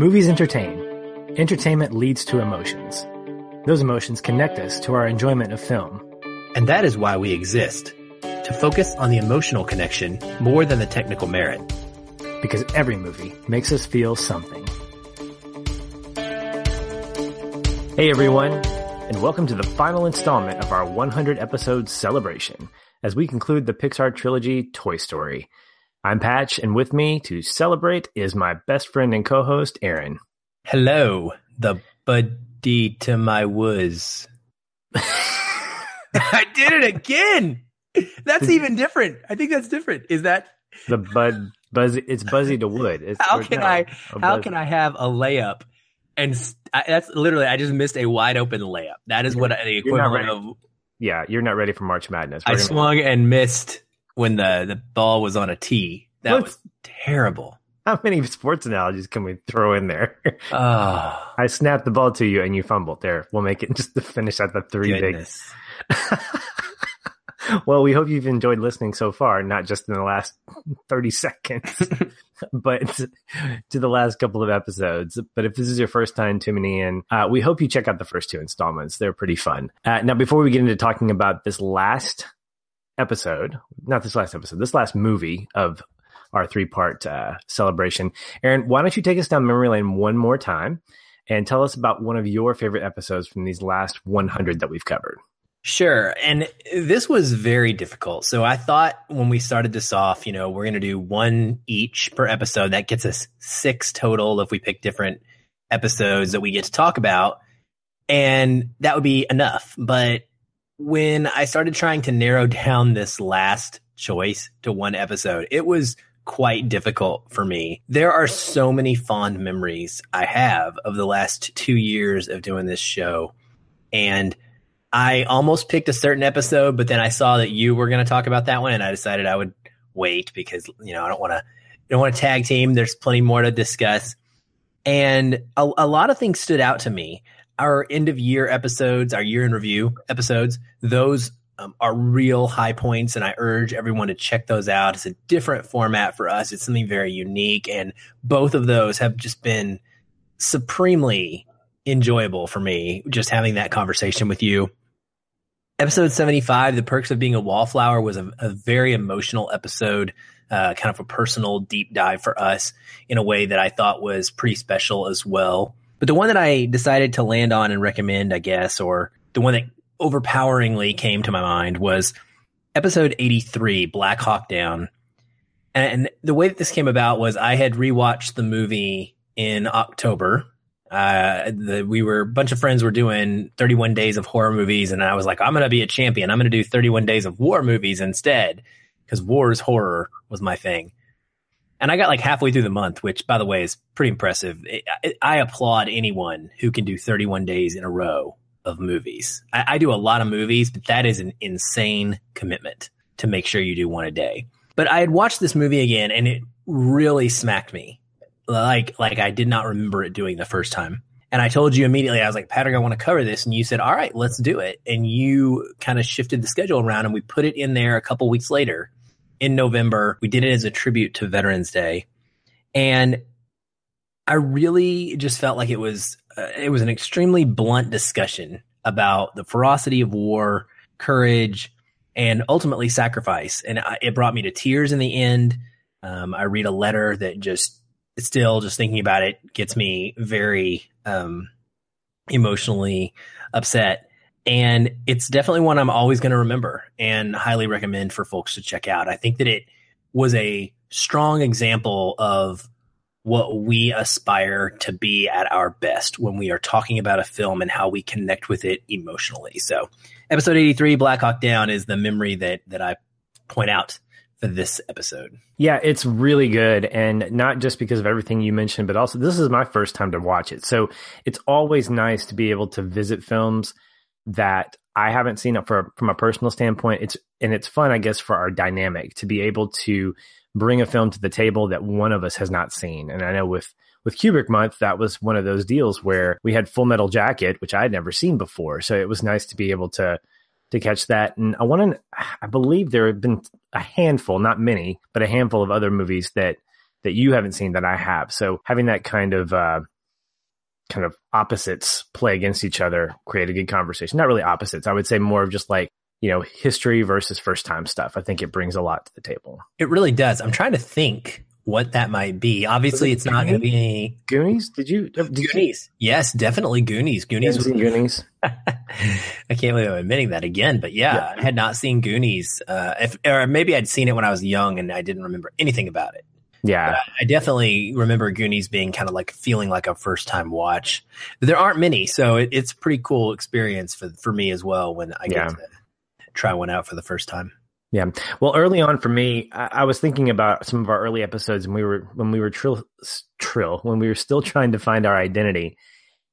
Movies entertain. Entertainment leads to emotions. Those emotions connect us to our enjoyment of film. And that is why we exist. To focus on the emotional connection more than the technical merit. Because every movie makes us feel something. Hey everyone, and welcome to the final installment of our 100 episode celebration as we conclude the Pixar trilogy Toy Story. I'm Patch, and with me to celebrate is my best friend and co-host, Aaron. Hello, the buddy to my was. I did it again. That's even different. I think that's different. Is that the bud buzzy? It's buzzy to wood. It's, how can no, I? How can I have a layup? And I, that's literally I just missed a wide open layup. That is what the equivalent of. Yeah, you're not ready for March Madness. We're I swung and missed when the the ball was on a tee. That What's, was terrible. How many sports analogies can we throw in there? Oh. I snapped the ball to you and you fumbled. There, we'll make it just to finish at the three Goodness. big. well, we hope you've enjoyed listening so far, not just in the last 30 seconds, but to the last couple of episodes. But if this is your first time tuning in, uh, we hope you check out the first two installments. They're pretty fun. Uh, now, before we get into talking about this last episode, not this last episode, this last movie of our three part uh, celebration. Aaron, why don't you take us down memory lane one more time and tell us about one of your favorite episodes from these last 100 that we've covered? Sure. And this was very difficult. So I thought when we started this off, you know, we're going to do one each per episode. That gets us six total if we pick different episodes that we get to talk about. And that would be enough. But when I started trying to narrow down this last choice to one episode, it was quite difficult for me. There are so many fond memories I have of the last two years of doing this show. And I almost picked a certain episode, but then I saw that you were going to talk about that one and I decided I would wait because, you know, I don't want to, don't want to tag team. There's plenty more to discuss. And a, a lot of things stood out to me. Our end of year episodes, our year in review episodes, those um, are real high points, and I urge everyone to check those out. It's a different format for us. It's something very unique, and both of those have just been supremely enjoyable for me. Just having that conversation with you. Episode seventy-five, "The Perks of Being a Wallflower," was a, a very emotional episode. Uh, kind of a personal deep dive for us in a way that I thought was pretty special as well. But the one that I decided to land on and recommend, I guess, or the one that overpoweringly came to my mind was episode 83, Black Hawk Down. And the way that this came about was I had rewatched the movie in October. Uh, the, we were a bunch of friends were doing 31 days of horror movies, and I was like, I'm going to be a champion. I'm going to do 31 days of war movies instead because wars horror was my thing. And I got like halfway through the month, which by the way is pretty impressive. It, I applaud anyone who can do 31 days in a row of movies. I, I do a lot of movies, but that is an insane commitment to make sure you do one a day. But I had watched this movie again and it really smacked me. Like like I did not remember it doing the first time. And I told you immediately, I was like, Patrick, I want to cover this. And you said, all right, let's do it. And you kind of shifted the schedule around and we put it in there a couple weeks later in November. We did it as a tribute to Veterans Day. And I really just felt like it was uh, it was an extremely blunt discussion about the ferocity of war, courage, and ultimately sacrifice. And I, it brought me to tears in the end. Um, I read a letter that just still just thinking about it gets me very um, emotionally upset. And it's definitely one I'm always going to remember and highly recommend for folks to check out. I think that it was a strong example of what we aspire to be at our best when we are talking about a film and how we connect with it emotionally. So, episode 83, Black Hawk Down, is the memory that, that I point out for this episode. Yeah, it's really good. And not just because of everything you mentioned, but also this is my first time to watch it. So, it's always nice to be able to visit films that I haven't seen it for from a personal standpoint. It's and it's fun, I guess, for our dynamic to be able to bring a film to the table that one of us has not seen. And I know with with Kubrick Month, that was one of those deals where we had Full Metal Jacket, which I had never seen before. So it was nice to be able to to catch that. And I want to, I believe there have been a handful, not many, but a handful of other movies that that you haven't seen that I have. So having that kind of uh, kind of opposites play against each other create a good conversation. Not really opposites. I would say more of just like you know history versus first time stuff. I think it brings a lot to the table. It really does. I'm trying to think what that might be. Obviously, it's not going to be any Goonies. Did you? Did Goonies? You, yes, definitely Goonies. Goonies. Goonies. I can't believe I'm admitting that again, but yeah, yeah. I had not seen Goonies. Uh, if, or maybe I'd seen it when I was young and I didn't remember anything about it. Yeah, I definitely remember Goonies being kind of like feeling like a first time watch. There aren't many, so it, it's a pretty cool experience for for me as well when I get yeah. to try one out for the first time. Yeah. Well, early on for me, I, I, was thinking about some of our early episodes and we were when we were trill trill when we were still trying to find our identity,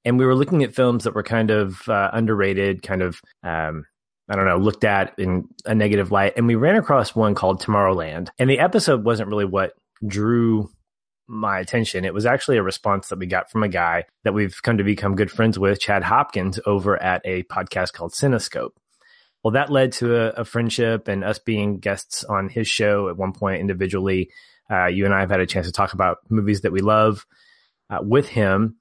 and we were looking at films that were kind of uh, underrated, kind of um, I don't know, looked at in a negative light, and we ran across one called Tomorrowland, and the episode wasn't really what drew my attention. It was actually a response that we got from a guy that we've come to become good friends with, Chad Hopkins, over at a podcast called Cinescope. Well, that led to a, a friendship and us being guests on his show at one point individually. Uh, you and I have had a chance to talk about movies that we love uh, with him.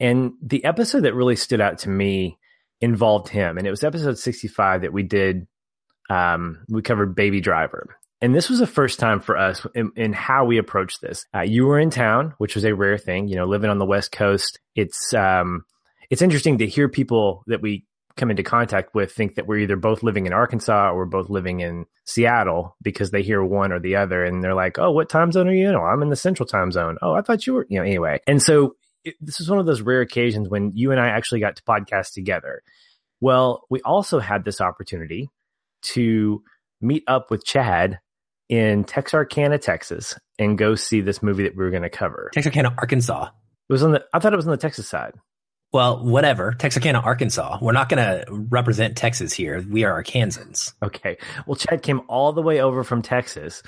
And the episode that really stood out to me involved him. And it was episode 65 that we did. Um, we covered Baby Driver. And this was the first time for us in, in how we approached this. Uh, you were in town, which was a rare thing. You know, living on the West Coast, it's um, it's interesting to hear people that we come into contact with think that we're either both living in Arkansas or we're both living in Seattle because they hear one or the other and they're like, "Oh, what time zone are you in?" "Oh, I'm in the Central Time Zone." "Oh, I thought you were," you know. Anyway, and so it, this is one of those rare occasions when you and I actually got to podcast together. Well, we also had this opportunity to meet up with Chad in Texarkana, Texas, and go see this movie that we were going to cover. Texarkana, Arkansas. It was on the. I thought it was on the Texas side. Well, whatever. Texarkana, Arkansas. We're not going to represent Texas here. We are Arkansans. Okay. Well, Chad came all the way over from Texas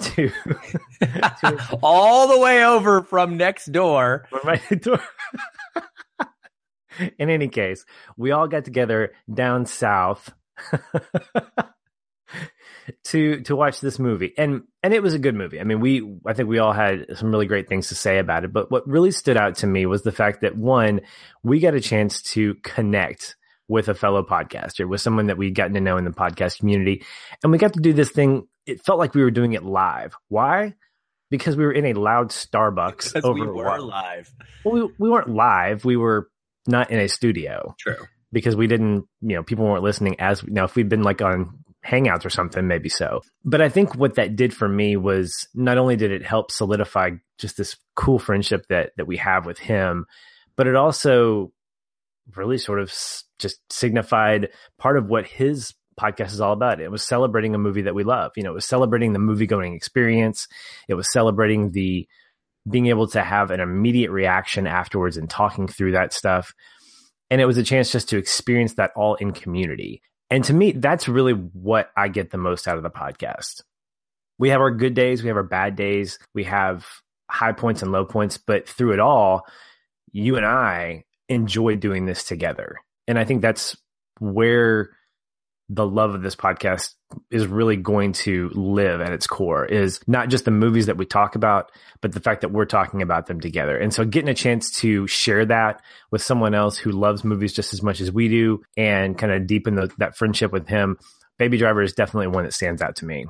to, to all the way over from next door. From right door. In any case, we all got together down south to to watch this movie. And and it was a good movie. I mean we i think we all had some really great things to say about it. But what really stood out to me was the fact that one we got a chance to connect with a fellow podcaster with someone that we'd gotten to know in the podcast community. And we got to do this thing. It felt like we were doing it live. Why? Because we were in a loud starbucks because over we were live. Well we, we weren't live. We were not in a studio. True. Because we didn't, you know, people weren't listening as now. If we'd been like on Hangouts or something, maybe so. But I think what that did for me was not only did it help solidify just this cool friendship that that we have with him, but it also really sort of just signified part of what his podcast is all about. It was celebrating a movie that we love. You know, it was celebrating the movie going experience. It was celebrating the being able to have an immediate reaction afterwards and talking through that stuff. And it was a chance just to experience that all in community. And to me, that's really what I get the most out of the podcast. We have our good days, we have our bad days, we have high points and low points, but through it all, you and I enjoy doing this together. And I think that's where the love of this podcast is really going to live at its core is not just the movies that we talk about, but the fact that we're talking about them together. And so getting a chance to share that with someone else who loves movies just as much as we do and kind of deepen the, that friendship with him, Baby Driver is definitely one that stands out to me.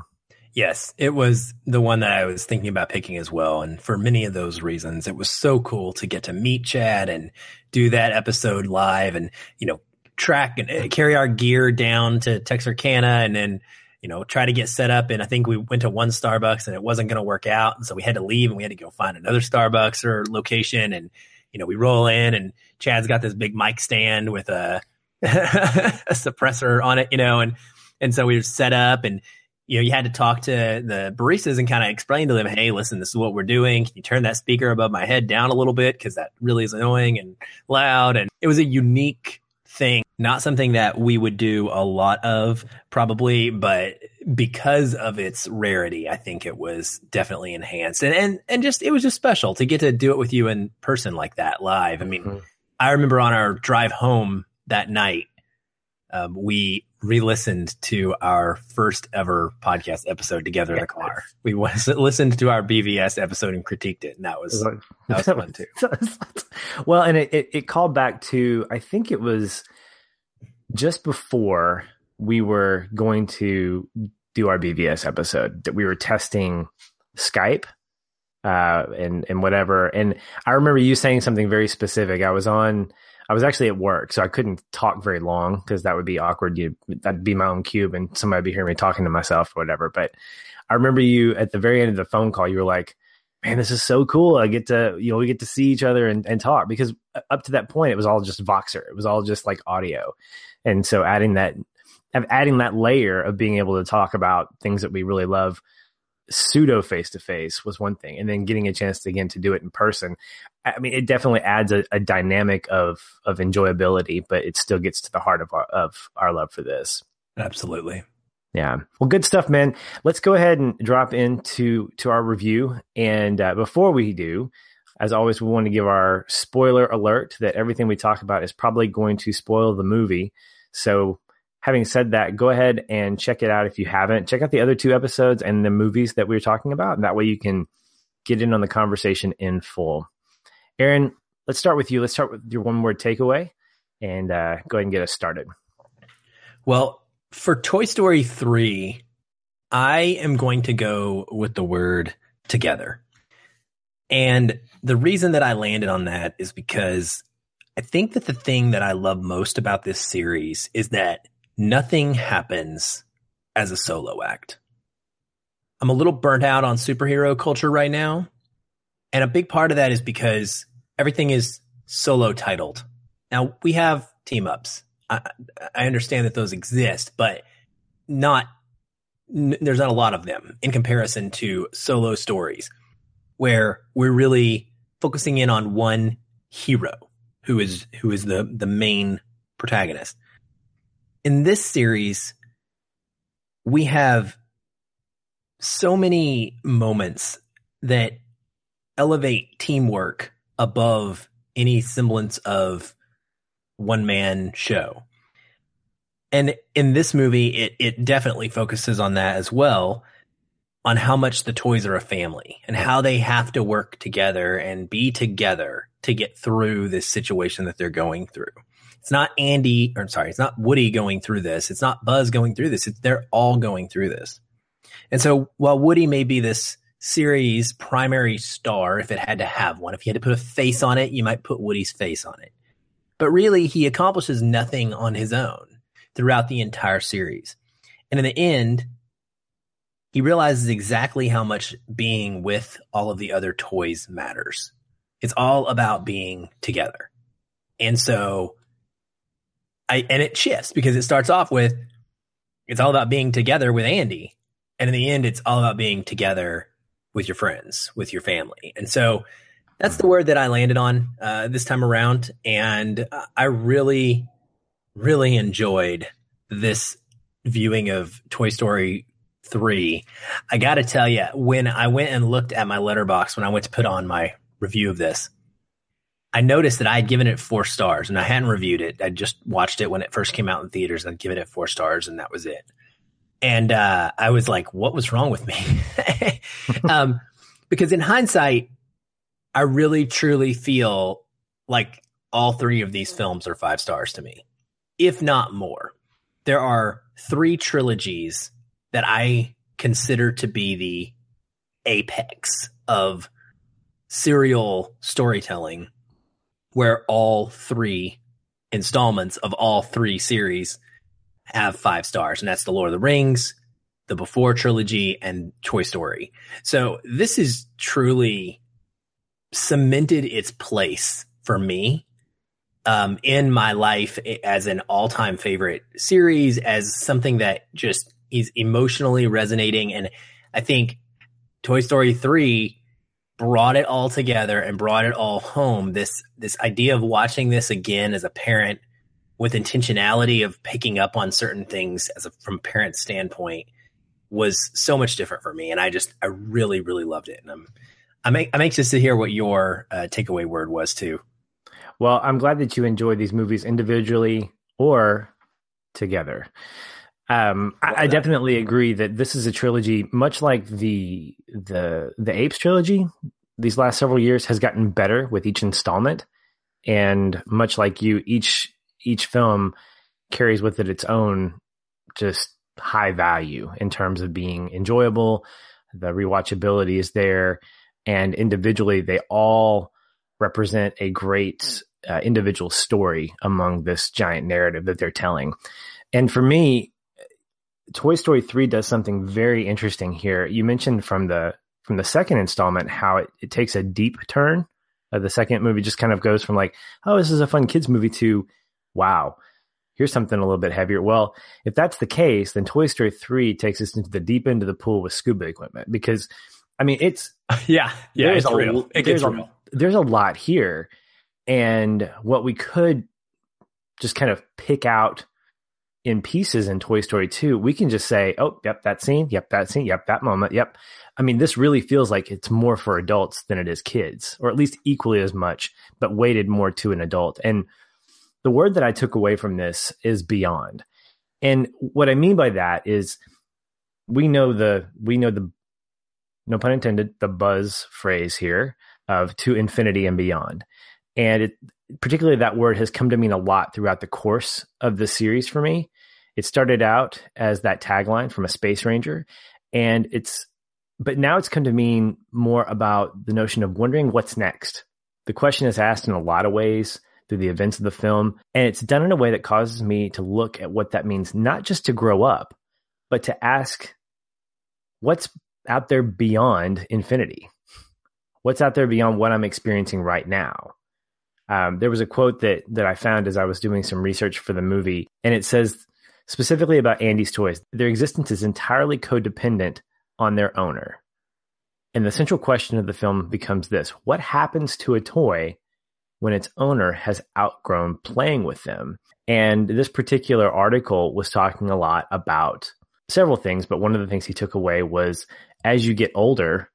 Yes, it was the one that I was thinking about picking as well. And for many of those reasons, it was so cool to get to meet Chad and do that episode live and, you know, track and uh, carry our gear down to Texarkana and then, you know, try to get set up. And I think we went to one Starbucks and it wasn't going to work out. And so we had to leave and we had to go find another Starbucks or location. And, you know, we roll in and Chad's got this big mic stand with a, a suppressor on it, you know, and, and so we were set up and, you know, you had to talk to the baristas and kind of explain to them, hey, listen, this is what we're doing. Can you turn that speaker above my head down a little bit? Because that really is annoying and loud. And it was a unique thing, not something that we would do a lot of probably, but because of its rarity, I think it was definitely enhanced and, and, and just, it was just special to get to do it with you in person like that live. I mean, mm-hmm. I remember on our drive home that night, um, we re-listened to our first ever podcast episode together in the car. We was, listened to our BVS episode and critiqued it, and that was that was fun too. well, and it, it, it called back to I think it was just before we were going to do our BVS episode that we were testing Skype uh, and and whatever. And I remember you saying something very specific. I was on I was actually at work, so I couldn't talk very long because that would be awkward. You that'd be my own cube, and somebody would be hearing me talking to myself or whatever. But I remember you at the very end of the phone call, you were like, "Man, this is so cool! I get to you know we get to see each other and, and talk." Because up to that point, it was all just Voxer. It was all just like audio, and so adding that adding that layer of being able to talk about things that we really love pseudo face to face was one thing, and then getting a chance to, again to do it in person. I mean, it definitely adds a, a, dynamic of of enjoyability, but it still gets to the heart of our, of our love for this. Absolutely. Yeah. Well, good stuff, man. Let's go ahead and drop into to our review. And uh, before we do, as always, we want to give our spoiler alert that everything we talk about is probably going to spoil the movie. So having said that, go ahead and check it out if you haven't. Check out the other two episodes and the movies that we are talking about. And that way you can get in on the conversation in full. Aaron, let's start with you. Let's start with your one word takeaway and uh, go ahead and get us started. Well, for Toy Story 3, I am going to go with the word together. And the reason that I landed on that is because I think that the thing that I love most about this series is that nothing happens as a solo act. I'm a little burnt out on superhero culture right now. And a big part of that is because everything is solo titled. Now we have team ups. I, I understand that those exist, but not, n- there's not a lot of them in comparison to solo stories where we're really focusing in on one hero who is, who is the, the main protagonist in this series, we have so many moments that elevate teamwork above any semblance of one man show. And in this movie, it, it definitely focuses on that as well, on how much the toys are a family and how they have to work together and be together to get through this situation that they're going through. It's not Andy, or I'm sorry, it's not Woody going through this. It's not Buzz going through this. It's, they're all going through this. And so while Woody may be this series primary star, if it had to have one, if you had to put a face on it, you might put Woody's face on it. But really, he accomplishes nothing on his own throughout the entire series. And in the end, he realizes exactly how much being with all of the other toys matters. It's all about being together. And so I, and it shifts because it starts off with it's all about being together with Andy. And in the end, it's all about being together with your friends, with your family. And so that's the word that I landed on uh, this time around. And I really, really enjoyed this viewing of Toy Story 3. I got to tell you, when I went and looked at my Letterboxd, when I went to put on my review of this, I noticed that I had given it four stars and I hadn't reviewed it. I just watched it when it first came out in theaters. And I'd given it four stars and that was it. And uh, I was like, what was wrong with me? um, because in hindsight, I really truly feel like all three of these films are five stars to me, if not more. There are three trilogies that I consider to be the apex of serial storytelling where all three installments of all three series have five stars, and that's the Lord of the Rings, the Before trilogy, and Toy Story. So this is truly cemented its place for me um, in my life as an all-time favorite series, as something that just is emotionally resonating, and I think Toy Story three brought it all together and brought it all home. This this idea of watching this again as a parent with intentionality of picking up on certain things as a from parent standpoint was so much different for me, and I just I really really loved it, and I'm I'm I'm anxious to hear what your uh, takeaway word was too. Well, I'm glad that you enjoyed these movies individually or together. Um, I, I, definitely agree that this is a trilogy, much like the the the Apes trilogy. These last several years has gotten better with each installment, and much like you, each each film carries with it its own just high value in terms of being enjoyable. The rewatchability is there, and individually, they all represent a great uh, individual story among this giant narrative that they're telling. And for me, Toy Story 3 does something very interesting here. You mentioned from the from the second installment how it, it takes a deep turn. Uh, the second movie just kind of goes from like, oh, this is a fun kids movie to wow, here's something a little bit heavier. Well, if that's the case, then Toy Story 3 takes us into the deep end of the pool with scuba equipment because I mean, it's yeah, yeah, it's a, real. It there's real. A, there's a lot here, and what we could just kind of pick out in pieces in Toy Story 2, we can just say, oh, yep, that scene, yep, that scene, yep, that moment, yep. I mean, this really feels like it's more for adults than it is kids, or at least equally as much, but weighted more to an adult. And the word that I took away from this is beyond. And what I mean by that is we know the we know the no pun intended, the buzz phrase here of to infinity and beyond. And it particularly that word has come to mean a lot throughout the course of the series for me. It started out as that tagline from a space ranger, and it's but now it's come to mean more about the notion of wondering what's next. The question is asked in a lot of ways through the events of the film, and it's done in a way that causes me to look at what that means, not just to grow up, but to ask what's out there beyond infinity? What's out there beyond what I'm experiencing right now? Um, there was a quote that that I found as I was doing some research for the movie, and it says specifically about Andy's toys, their existence is entirely codependent on their owner. And the central question of the film becomes this: What happens to a toy when its owner has outgrown playing with them? And this particular article was talking a lot about several things, but one of the things he took away was as you get older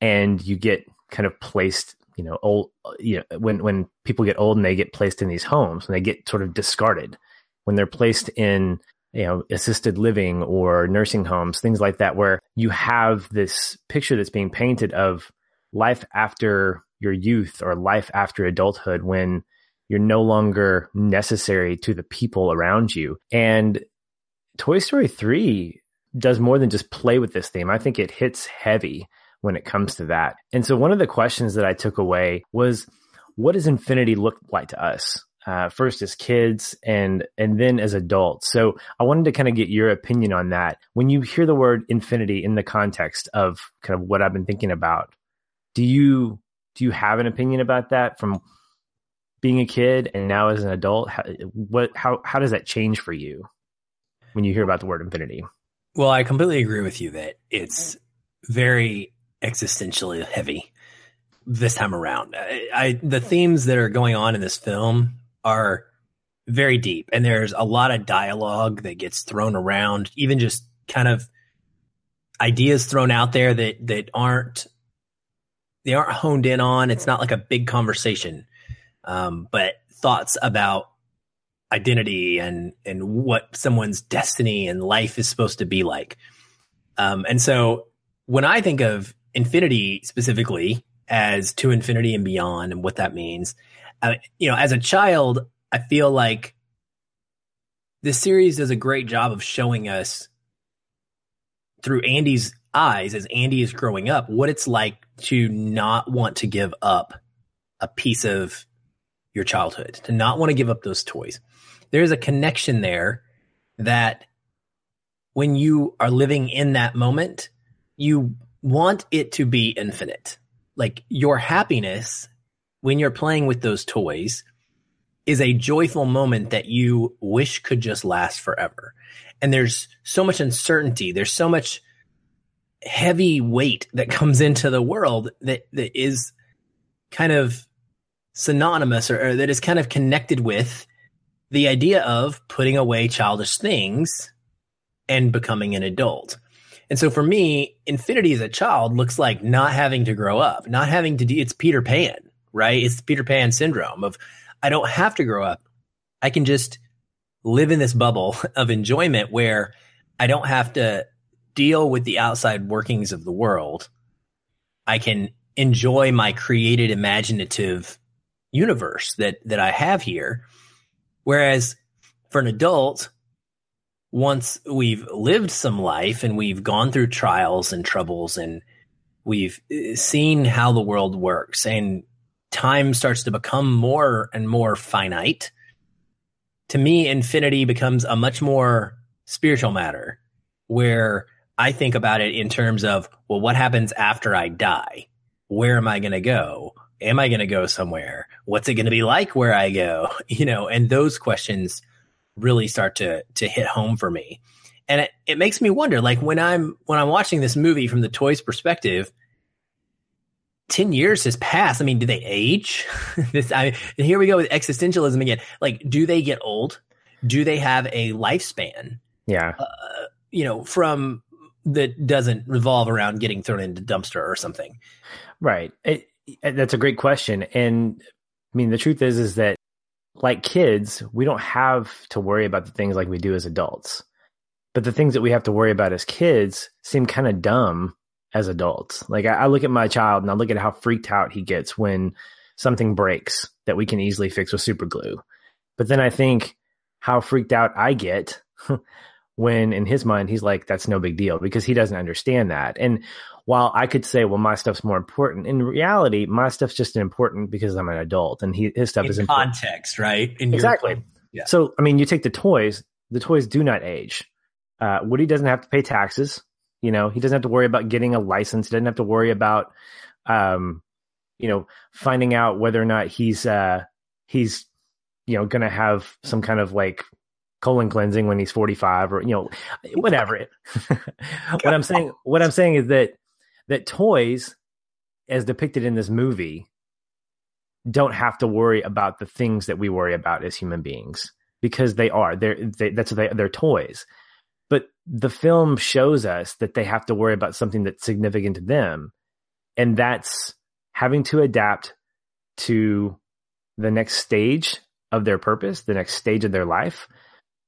and you get kind of placed you know old you know when when people get old and they get placed in these homes and they get sort of discarded when they're placed in you know assisted living or nursing homes things like that where you have this picture that's being painted of life after your youth or life after adulthood when you're no longer necessary to the people around you and Toy Story 3 does more than just play with this theme. I think it hits heavy when it comes to that. And so one of the questions that I took away was what does infinity look like to us? Uh, first as kids and and then as adults. So I wanted to kind of get your opinion on that. When you hear the word infinity in the context of kind of what I've been thinking about, do you do you have an opinion about that from being a kid and now as an adult? How, what how how does that change for you when you hear about the word infinity? Well, I completely agree with you that it's very existentially heavy this time around. I, I, the themes that are going on in this film are very deep, and there's a lot of dialogue that gets thrown around, even just kind of ideas thrown out there that that aren't they aren't honed in on. It's not like a big conversation, um, but thoughts about identity and and what someone's destiny and life is supposed to be like. Um, and so when I think of infinity specifically as to infinity and beyond and what that means, uh, you know, as a child, I feel like this series does a great job of showing us through Andy's eyes as Andy is growing up what it's like to not want to give up a piece of your childhood, to not want to give up those toys there's a connection there that when you are living in that moment, you want it to be infinite. Like your happiness when you're playing with those toys is a joyful moment that you wish could just last forever. And there's so much uncertainty. There's so much heavy weight that comes into the world that, that is kind of synonymous or, or that is kind of connected with the idea of putting away childish things and becoming an adult. And so for me, infinity as a child looks like not having to grow up, not having to do it's Peter Pan, right? It's Peter Pan syndrome of I don't have to grow up. I can just live in this bubble of enjoyment where I don't have to deal with the outside workings of the world. I can enjoy my created imaginative universe that that I have here. Whereas for an adult, once we've lived some life and we've gone through trials and troubles and we've uh, seen how the world works and time starts to become more and more finite, to me, infinity becomes a much more spiritual matter where I think about it in terms of, well, what happens after I die? Where am I going to go? Am I going to go somewhere? What's it going to be like where I go? You know, and those questions really start to to hit home for me. And it, it makes me wonder, like when I'm when I'm watching this movie from the toys perspective, 10 years has passed. I mean, do they age? this I and here we go with existentialism again. Like, do they get old? Do they have a lifespan? Yeah. Uh, you know, from that doesn't revolve around getting thrown into dumpster or something. Right. It, it, that's a great question. And I mean, the truth is, is that like kids, we don't have to worry about the things like we do as adults. But the things that we have to worry about as kids seem kind of dumb as adults. Like I, I, look at my child and I look at how freaked out he gets when something breaks that we can easily fix with super glue. But then I think how freaked out I get when in his mind he's like, that's no big deal because he doesn't understand that. And while I could say, well, my stuff's more important, in reality, my stuff's just important because I'm an adult and he, his stuff in is in context, right? In exactly. Your, yeah. So, I mean, you take the toys, the toys do not age. Uh, Woody doesn't have to pay taxes. You know, he doesn't have to worry about getting a license. He doesn't have to worry about, um, you know, finding out whether or not he's, uh, he's, you know, going to have some kind of like colon cleansing when he's 45 or, you know, whatever. it. what I'm saying, what I'm saying is that that toys, as depicted in this movie, don't have to worry about the things that we worry about as human beings because they are they're they, that's they, they're toys. But the film shows us that they have to worry about something that's significant to them, and that's having to adapt to the next stage of their purpose, the next stage of their life,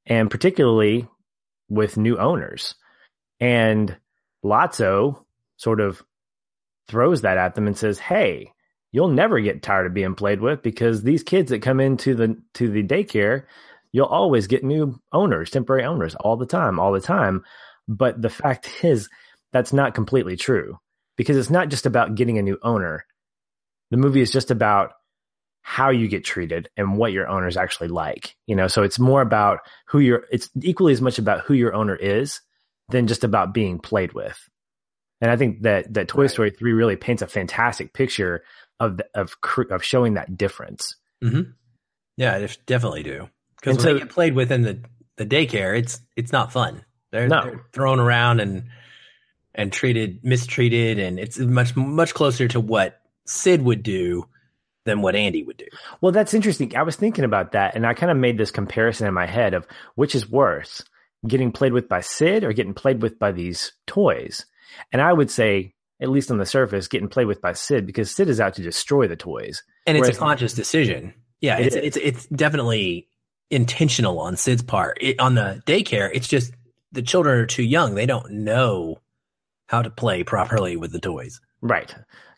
and particularly with new owners. And Lotso sort of throws that at them and says, "Hey, you'll never get tired of being played with because these kids that come into the to the daycare, you'll always get new owners, temporary owners all the time, all the time." But the fact is that's not completely true because it's not just about getting a new owner. The movie is just about how you get treated and what your owner's actually like. You know, so it's more about who you're it's equally as much about who your owner is than just about being played with. And I think that that Toy Story three really paints a fantastic picture of the, of of showing that difference. Mm-hmm. Yeah, they definitely do. Because when so, they get played with in the the daycare, it's it's not fun. They're, no. they're thrown around and and treated mistreated, and it's much much closer to what Sid would do than what Andy would do. Well, that's interesting. I was thinking about that, and I kind of made this comparison in my head of which is worse, getting played with by Sid or getting played with by these toys. And I would say, at least on the surface, getting played with by Sid because Sid is out to destroy the toys. And it's a conscious decision. Yeah, it it's, it's, it's definitely intentional on Sid's part. It, on the daycare, it's just the children are too young. They don't know how to play properly with the toys. Right.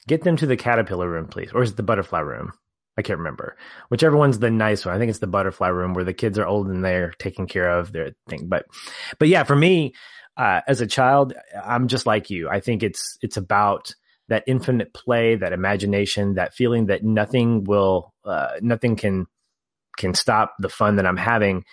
Get them to the caterpillar room, please. Or is it the butterfly room? I can't remember. Whichever one's the nice one. I think it's the butterfly room where the kids are old and they're taking care of their thing. But, but yeah, for me, uh, as a child, I'm just like you. I think it's it's about that infinite play, that imagination, that feeling that nothing will, uh, nothing can can stop the fun that I'm having.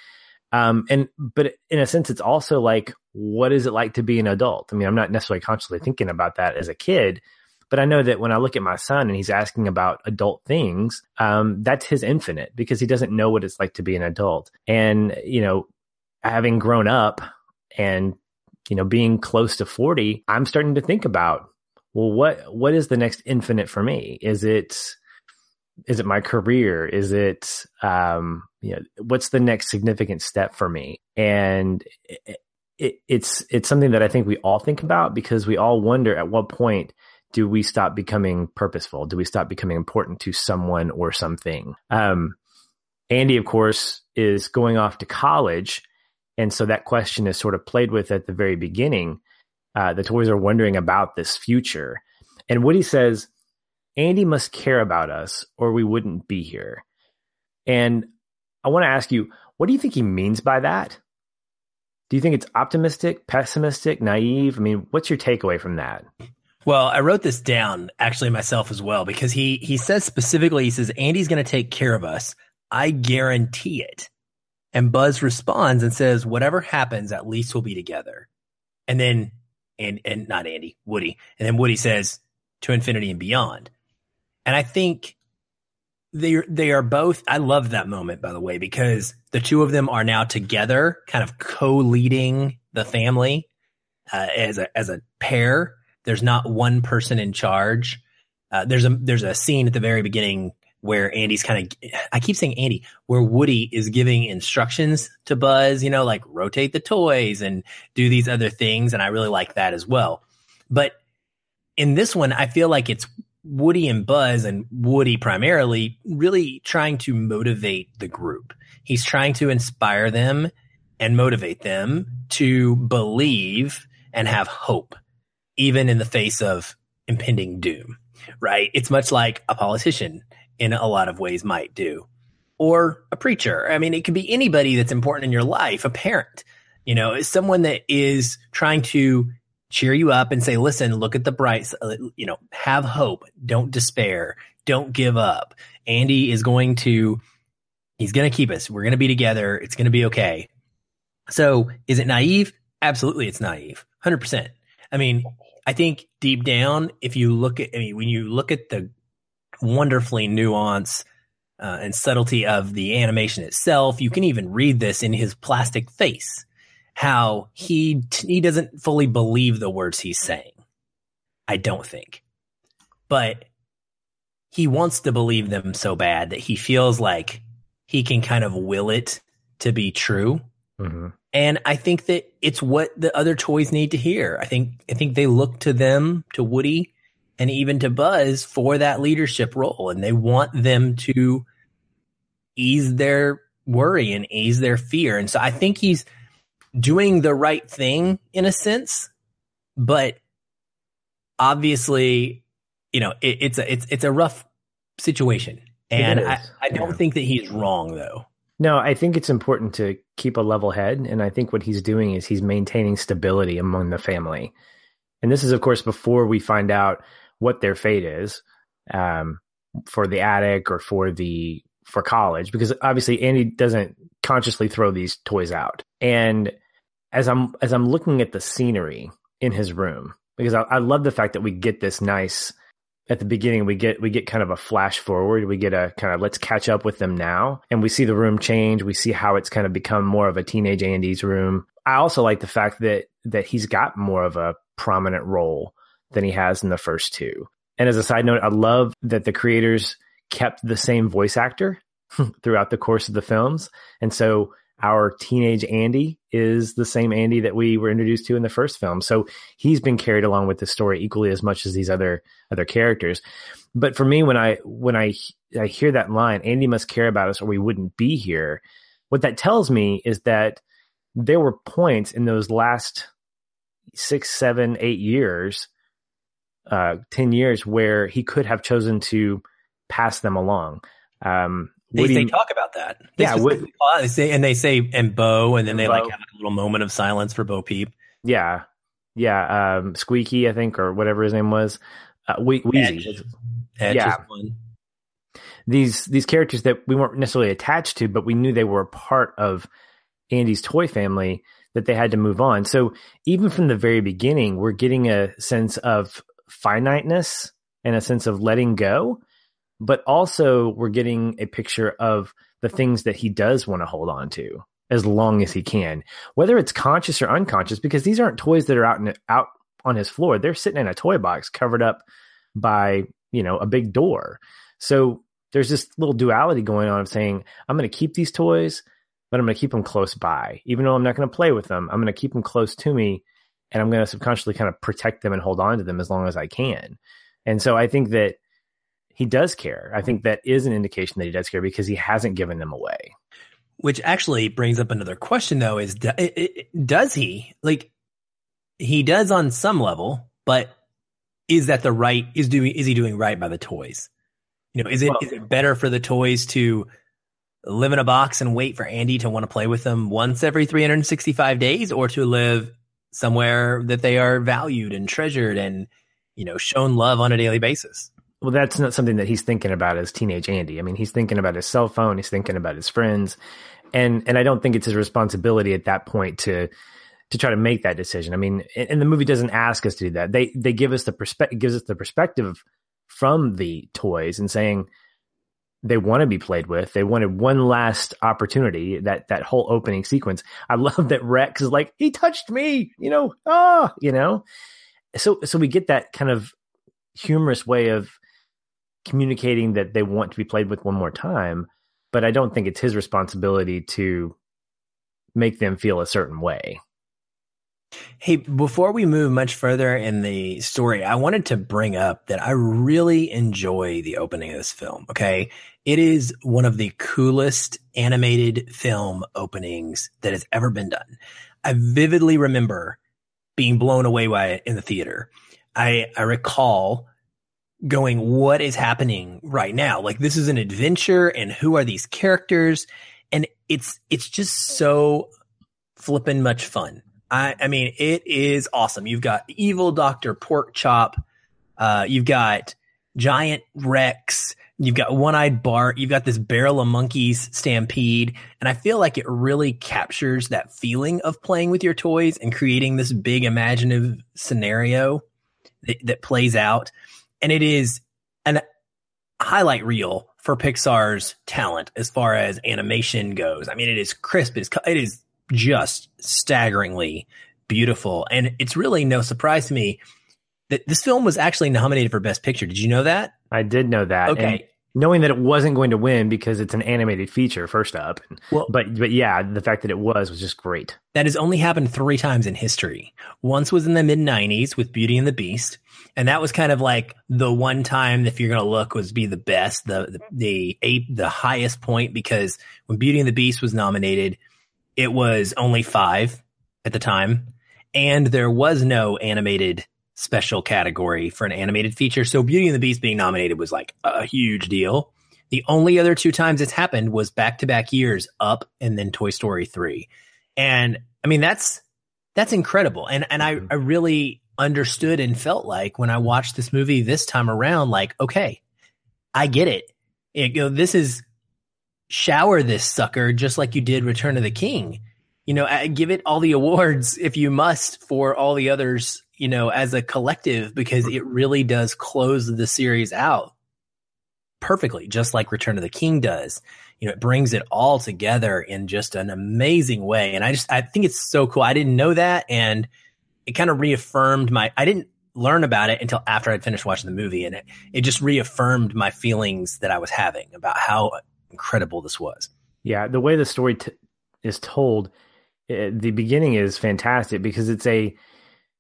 Um, and but in a sense, it's also like, what is it like to be an adult? I mean, I'm not necessarily consciously thinking about that as a kid, but I know that when I look at my son and he's asking about adult things, um, that's his infinite because he doesn't know what it's like to be an adult. And you know, having grown up and you know, being close to 40, I'm starting to think about, well, what, what is the next infinite for me? Is it, is it my career? Is it, um, you know, what's the next significant step for me? And it, it, it's, it's something that I think we all think about because we all wonder at what point do we stop becoming purposeful? Do we stop becoming important to someone or something? Um, Andy, of course, is going off to college. And so that question is sort of played with at the very beginning. Uh, the toys are wondering about this future. And Woody says, Andy must care about us or we wouldn't be here. And I want to ask you, what do you think he means by that? Do you think it's optimistic, pessimistic, naive? I mean, what's your takeaway from that? Well, I wrote this down actually myself as well because he he says specifically he says Andy's going to take care of us. I guarantee it. And Buzz responds and says, "Whatever happens, at least we'll be together." And then and and not Andy, Woody. And then Woody says, "To infinity and beyond." And I think they they are both. I love that moment, by the way, because the two of them are now together, kind of co-leading the family uh, as a as a pair. There's not one person in charge. Uh, there's a there's a scene at the very beginning where Andy's kind of I keep saying Andy, where Woody is giving instructions to Buzz, you know, like rotate the toys and do these other things, and I really like that as well. But in this one, I feel like it's Woody and Buzz and Woody primarily really trying to motivate the group. He's trying to inspire them and motivate them to believe and have hope, even in the face of impending doom, right? It's much like a politician in a lot of ways might do, or a preacher. I mean, it could be anybody that's important in your life, a parent, you know, someone that is trying to cheer you up and say, listen, look at the bright, uh, you know, have hope. Don't despair. Don't give up. Andy is going to, he's going to keep us. We're going to be together. It's going to be okay. So is it naive? Absolutely. It's naive. 100%. I mean, I think deep down, if you look at, I mean, when you look at the wonderfully nuanced uh, and subtlety of the animation itself, you can even read this in his plastic face how he he doesn't fully believe the words he's saying. I don't think. But he wants to believe them so bad that he feels like he can kind of will it to be true. Mm-hmm. And I think that it's what the other toys need to hear. I think I think they look to them, to Woody, and even to Buzz for that leadership role, and they want them to ease their worry and ease their fear. And so I think he's doing the right thing in a sense, but obviously, you know, it, it's a it's it's a rough situation, and I, I don't yeah. think that he's wrong though. No, I think it's important to keep a level head, and I think what he's doing is he's maintaining stability among the family, and this is of course before we find out what their fate is um, for the attic or for the for college, because obviously Andy doesn't consciously throw these toys out, and as I'm as I'm looking at the scenery in his room because I, I, love the fact that we get this nice at the beginning we get we get kind of a flash forward. We get a kind of let's catch up with them now. And we see the room change. We see how it's kind of become more of a teenage Andy's room. I also like the fact that that he's got more of a prominent role than he has in the first two. And as a side note I love that the creators kept the same voice actor throughout the course of the films. And so our teenage Andy is the same Andy that we were introduced to in the first film. So he's been carried along with the story equally as much as these other other characters. But for me, when I when I I hear that line, Andy must care about us or we wouldn't be here. What that tells me is that there were points in those last six, seven, eight years, uh, ten years where he could have chosen to pass them along. Um, they, they talk about that. They yeah, would, they say, and they say and Bo, and then they Bo. like have a little moment of silence for Bo Peep. Yeah, yeah, um, Squeaky, I think, or whatever his name was, uh, we-. Etch. Etch yeah, these these characters that we weren't necessarily attached to, but we knew they were a part of Andy's toy family that they had to move on. So even from the very beginning, we're getting a sense of finiteness and a sense of letting go but also we're getting a picture of the things that he does want to hold on to as long as he can, whether it's conscious or unconscious, because these aren't toys that are out in, out on his floor. They're sitting in a toy box covered up by, you know, a big door. So there's this little duality going on of saying, I'm going to keep these toys, but I'm going to keep them close by. Even though I'm not going to play with them, I'm going to keep them close to me and I'm going to subconsciously kind of protect them and hold on to them as long as I can. And so I think that he does care. I think that is an indication that he does care because he hasn't given them away. Which actually brings up another question though is does he like he does on some level, but is that the right is doing is he doing right by the toys? You know, is it well, is it better for the toys to live in a box and wait for Andy to want to play with them once every 365 days or to live somewhere that they are valued and treasured and you know shown love on a daily basis? Well, that's not something that he's thinking about as teenage Andy. I mean, he's thinking about his cell phone, he's thinking about his friends, and and I don't think it's his responsibility at that point to to try to make that decision. I mean, and the movie doesn't ask us to do that. They they give us the perspective gives us the perspective from the toys and saying they want to be played with. They wanted one last opportunity. That that whole opening sequence. I love that Rex is like, he touched me, you know, ah, you know. So so we get that kind of humorous way of communicating that they want to be played with one more time, but I don't think it's his responsibility to make them feel a certain way. Hey, before we move much further in the story, I wanted to bring up that I really enjoy the opening of this film. Okay. It is one of the coolest animated film openings that has ever been done. I vividly remember being blown away by it in the theater. I, I recall going, what is happening right now? Like this is an adventure and who are these characters? And it's, it's just so flippin' much fun. I, I mean, it is awesome. You've got evil Dr. Porkchop. Uh, you've got giant Rex. You've got one-eyed Bart. You've got this barrel of monkeys stampede. And I feel like it really captures that feeling of playing with your toys and creating this big imaginative scenario that, that plays out and it is an highlight reel for Pixar's talent as far as animation goes. I mean, it is crisp. It is, it is just staggeringly beautiful. And it's really no surprise to me that this film was actually nominated for Best Picture. Did you know that? I did know that. Okay. And knowing that it wasn't going to win because it's an animated feature first up. Well, but but yeah, the fact that it was was just great. That has only happened 3 times in history. Once was in the mid 90s with Beauty and the Beast, and that was kind of like the one time if you're going to look was be the best, the the the, the highest point because when Beauty and the Beast was nominated, it was only 5 at the time and there was no animated special category for an animated feature. So Beauty and the Beast being nominated was like a huge deal. The only other two times it's happened was back to back years, Up and then Toy Story 3. And I mean, that's, that's incredible. And, and I, mm-hmm. I really understood and felt like when I watched this movie this time around, like, okay, I get it. it you know, this is shower this sucker just like you did Return of the King. You know, give it all the awards if you must for all the others you know, as a collective because it really does close the series out perfectly, just like Return of the King does. You know, it brings it all together in just an amazing way. And I just, I think it's so cool. I didn't know that. And it kind of reaffirmed my, I didn't learn about it until after I'd finished watching the movie. And it, it just reaffirmed my feelings that I was having about how incredible this was. Yeah. The way the story t- is told, it, eh, the beginning is fantastic because it's a,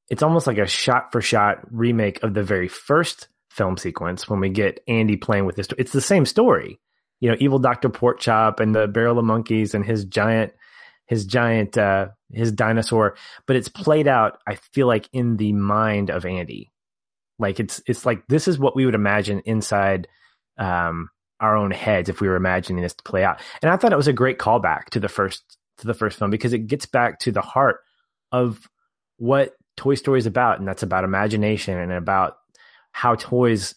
it's almost like a shot for shot remake of the very first film sequence when we get Andy playing with this. It's the same story, you know, evil Dr. Porkchop and the barrel of monkeys and his giant, his giant, uh, his dinosaur, but it's played out, I feel like in the mind of Andy. Like it's, it's like, this is what we would imagine inside, um, our own heads if we were imagining this to play out. And I thought it was a great callback to the first, to the first film because it gets back to the heart of what Toy Story is about, and that's about imagination and about how toys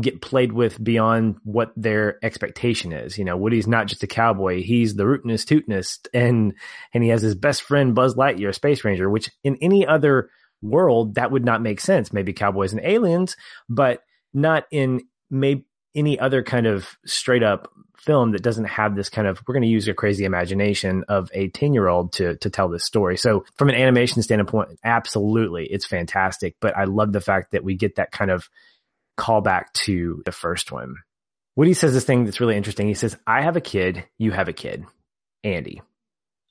get played with beyond what their expectation is. You know, Woody's not just a cowboy; he's the rootinest tootinest, and and he has his best friend Buzz Lightyear, Space Ranger. Which in any other world that would not make sense. Maybe cowboys and aliens, but not in maybe any other kind of straight up film that doesn't have this kind of we're going to use your crazy imagination of a 10 year old to to tell this story so from an animation standpoint absolutely it's fantastic but i love the fact that we get that kind of callback to the first one woody says this thing that's really interesting he says i have a kid you have a kid andy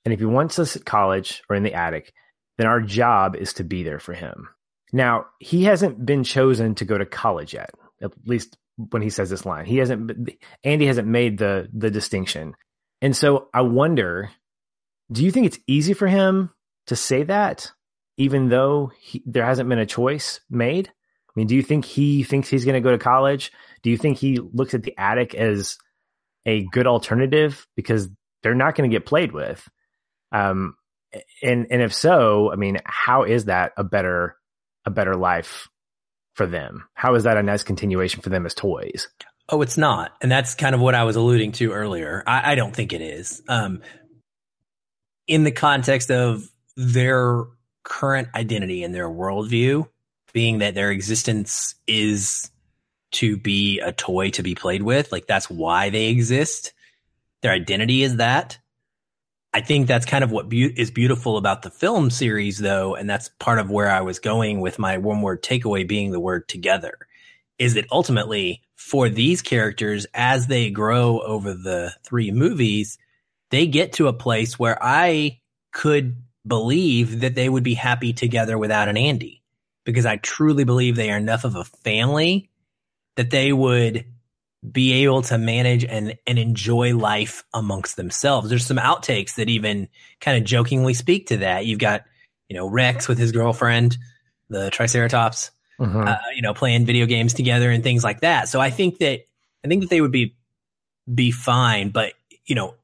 and if he wants us at college or in the attic then our job is to be there for him now he hasn't been chosen to go to college yet at least when he says this line. He hasn't Andy hasn't made the the distinction. And so I wonder, do you think it's easy for him to say that even though he, there hasn't been a choice made? I mean, do you think he thinks he's going to go to college? Do you think he looks at the attic as a good alternative because they're not going to get played with? Um, and and if so, I mean, how is that a better a better life for them? How is that a nice continuation for them as toys? Oh, it's not, and that's kind of what I was alluding to earlier. I, I don't think it is. Um, in the context of their current identity and their worldview, being that their existence is to be a toy to be played with, like that's why they exist. Their identity is that. I think that's kind of what be- is beautiful about the film series, though, and that's part of where I was going with my one word takeaway being the word together. Is that ultimately for these characters, as they grow over the three movies, they get to a place where I could believe that they would be happy together without an Andy, because I truly believe they are enough of a family that they would be able to manage and and enjoy life amongst themselves. There's some outtakes that even kind of jokingly speak to that. You've got you know Rex with his girlfriend, the Triceratops, mm-hmm. uh, you know, playing video games together and things like that. So I think that I think that they would be be fine. But you know,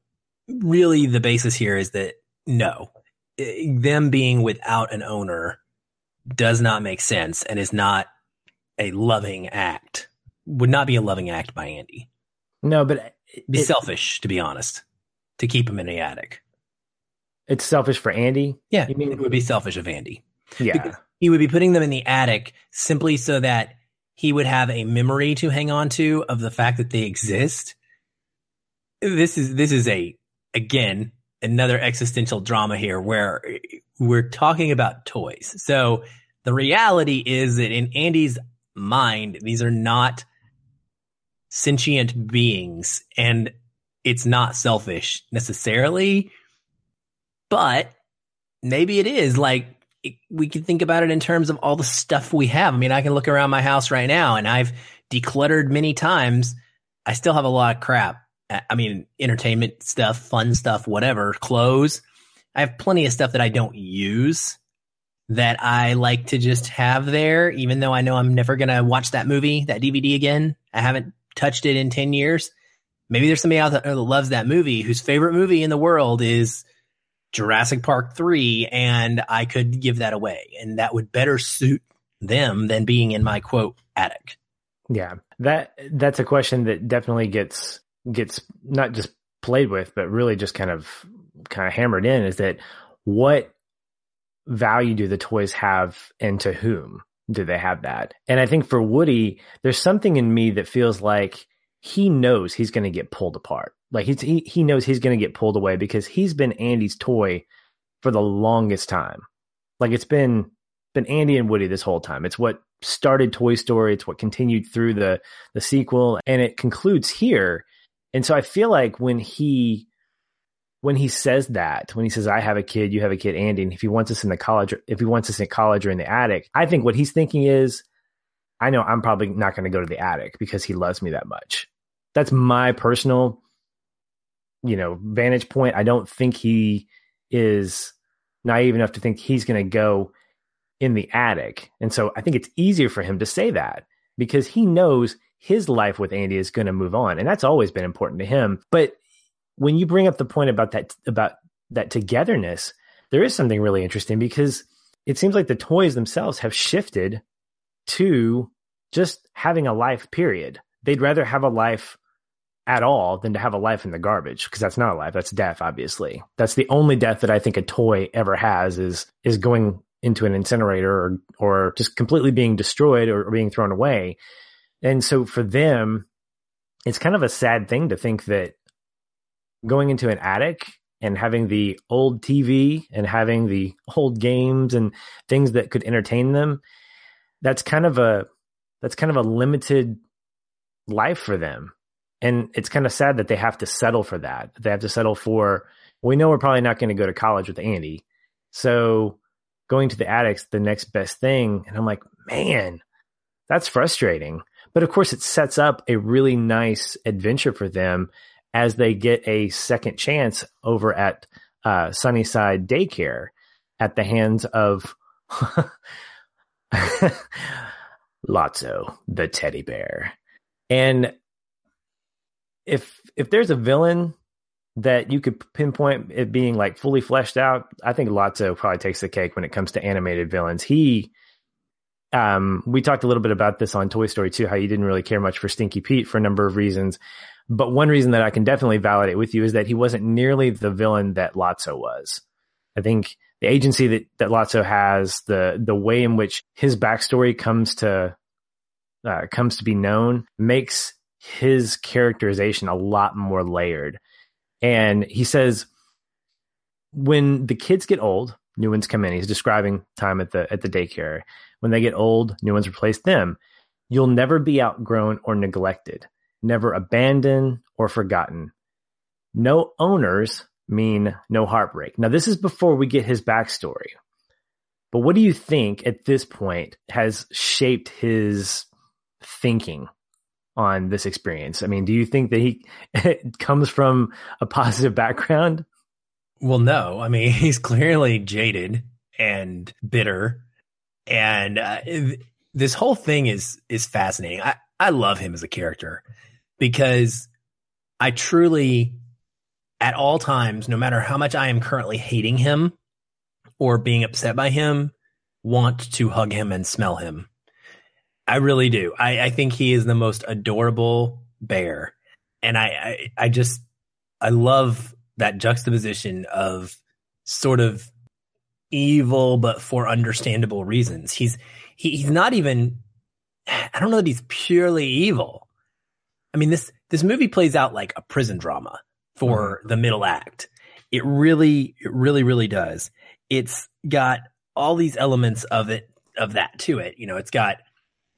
really the basis here is that no, them being without an owner does not make sense and is not a loving act would not be a loving act by Andy. No, but it, be selfish, to be honest, to keep him in the attic. It's selfish for Andy. Yeah, you mean it would be selfish of Andy. Yeah, because he would be putting them in the attic simply so that he would have a memory to hang on to of the fact that they exist. This is this is a again another existential drama here where we're talking about toys. So the reality is that in Andy's mind, these are not sentient beings and it's not selfish necessarily, but maybe it is like we can think about it in terms of all the stuff we have. I mean, I can look around my house right now and I've decluttered many times. I still have a lot of crap. I mean, entertainment stuff, fun stuff, whatever, clothes. I have plenty of stuff that I don't use that I like to just have there, even though I know I'm never going to watch that movie, that DVD again. I haven't touched it in 10 years. Maybe there's somebody out there that loves that movie whose favorite movie in the world is Jurassic Park 3, and I could give that away. And that would better suit them than being in my quote attic. Yeah. That that's a question that definitely gets gets not just played with, but really just kind of kind of hammered in is that what value do the toys have and to whom do they have that? And I think for Woody, there's something in me that feels like he knows he's going to get pulled apart. Like he's, he, he knows he's going to get pulled away because he's been Andy's toy for the longest time. Like it's been, been Andy and Woody this whole time. It's what started Toy Story. It's what continued through the, the sequel and it concludes here. And so I feel like when he when he says that, when he says, I have a kid, you have a kid, Andy, and if he wants us in the college, if he wants us in college or in the attic, I think what he's thinking is, I know I'm probably not going to go to the attic because he loves me that much. That's my personal, you know, vantage point. I don't think he is naive enough to think he's going to go in the attic. And so I think it's easier for him to say that because he knows his life with Andy is going to move on. And that's always been important to him. But when you bring up the point about that about that togetherness, there is something really interesting because it seems like the toys themselves have shifted to just having a life period. They'd rather have a life at all than to have a life in the garbage because that's not a life that's death obviously that's the only death that i think a toy ever has is is going into an incinerator or or just completely being destroyed or, or being thrown away and so for them it's kind of a sad thing to think that going into an attic and having the old TV and having the old games and things that could entertain them, that's kind of a that's kind of a limited life for them. And it's kind of sad that they have to settle for that. They have to settle for we know we're probably not going to go to college with Andy. So going to the attic's the next best thing. And I'm like, man, that's frustrating. But of course, it sets up a really nice adventure for them as they get a second chance over at uh, Sunnyside Daycare at the hands of Lotso, the teddy bear. And if if there's a villain that you could pinpoint it being like fully fleshed out, I think Lotso probably takes the cake when it comes to animated villains. He um we talked a little bit about this on Toy Story 2, how you didn't really care much for Stinky Pete for a number of reasons. But one reason that I can definitely validate with you is that he wasn't nearly the villain that Lotso was. I think the agency that, that Lotso has, the the way in which his backstory comes to uh, comes to be known, makes his characterization a lot more layered. And he says, when the kids get old, new ones come in. He's describing time at the at the daycare. When they get old, new ones replace them. You'll never be outgrown or neglected, never abandoned or forgotten. No owners mean no heartbreak. Now, this is before we get his backstory. But what do you think at this point has shaped his thinking on this experience? I mean, do you think that he comes from a positive background? Well, no. I mean, he's clearly jaded and bitter, and uh, this whole thing is is fascinating. I I love him as a character because I truly, at all times, no matter how much I am currently hating him or being upset by him, want to hug him and smell him I really do. I, I think he is the most adorable bear. And I, I, I just, I love that juxtaposition of sort of evil, but for understandable reasons. He's, he, he's not even, I don't know that he's purely evil. I mean, this, this movie plays out like a prison drama for mm-hmm. the middle act. It really, it really, really does. It's got all these elements of it, of that to it. You know, it's got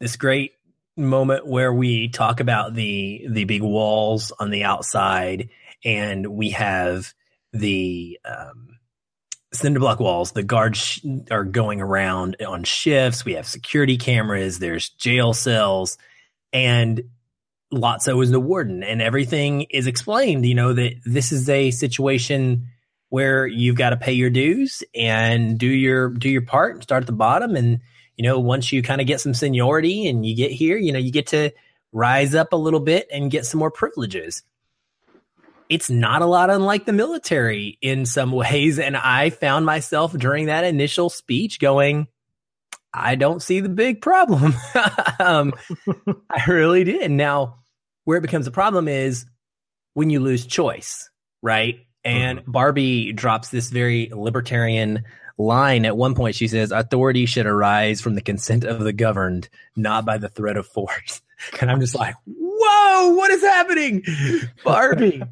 this great moment where we talk about the the big walls on the outside, and we have the um, cinder block walls. The guards sh- are going around on shifts. We have security cameras. There's jail cells, and Lotso is the warden, and everything is explained. You know that this is a situation where you've got to pay your dues and do your do your part and start at the bottom and you know, once you kind of get some seniority and you get here, you know, you get to rise up a little bit and get some more privileges. It's not a lot unlike the military in some ways. And I found myself during that initial speech going, I don't see the big problem. um, I really did. Now, where it becomes a problem is when you lose choice, right? And mm-hmm. Barbie drops this very libertarian line at one point she says authority should arise from the consent of the governed not by the threat of force and i'm just like whoa what is happening barbie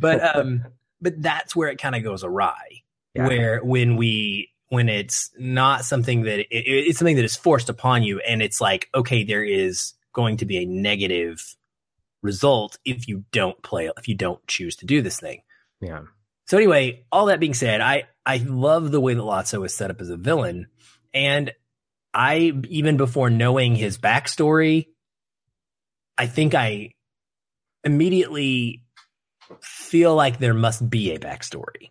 but um but that's where it kind of goes awry yeah. where when we when it's not something that it, it's something that is forced upon you and it's like okay there is going to be a negative result if you don't play if you don't choose to do this thing. Yeah. So anyway, all that being said, I I love the way that Lotso is set up as a villain, and I even before knowing his backstory, I think I immediately feel like there must be a backstory.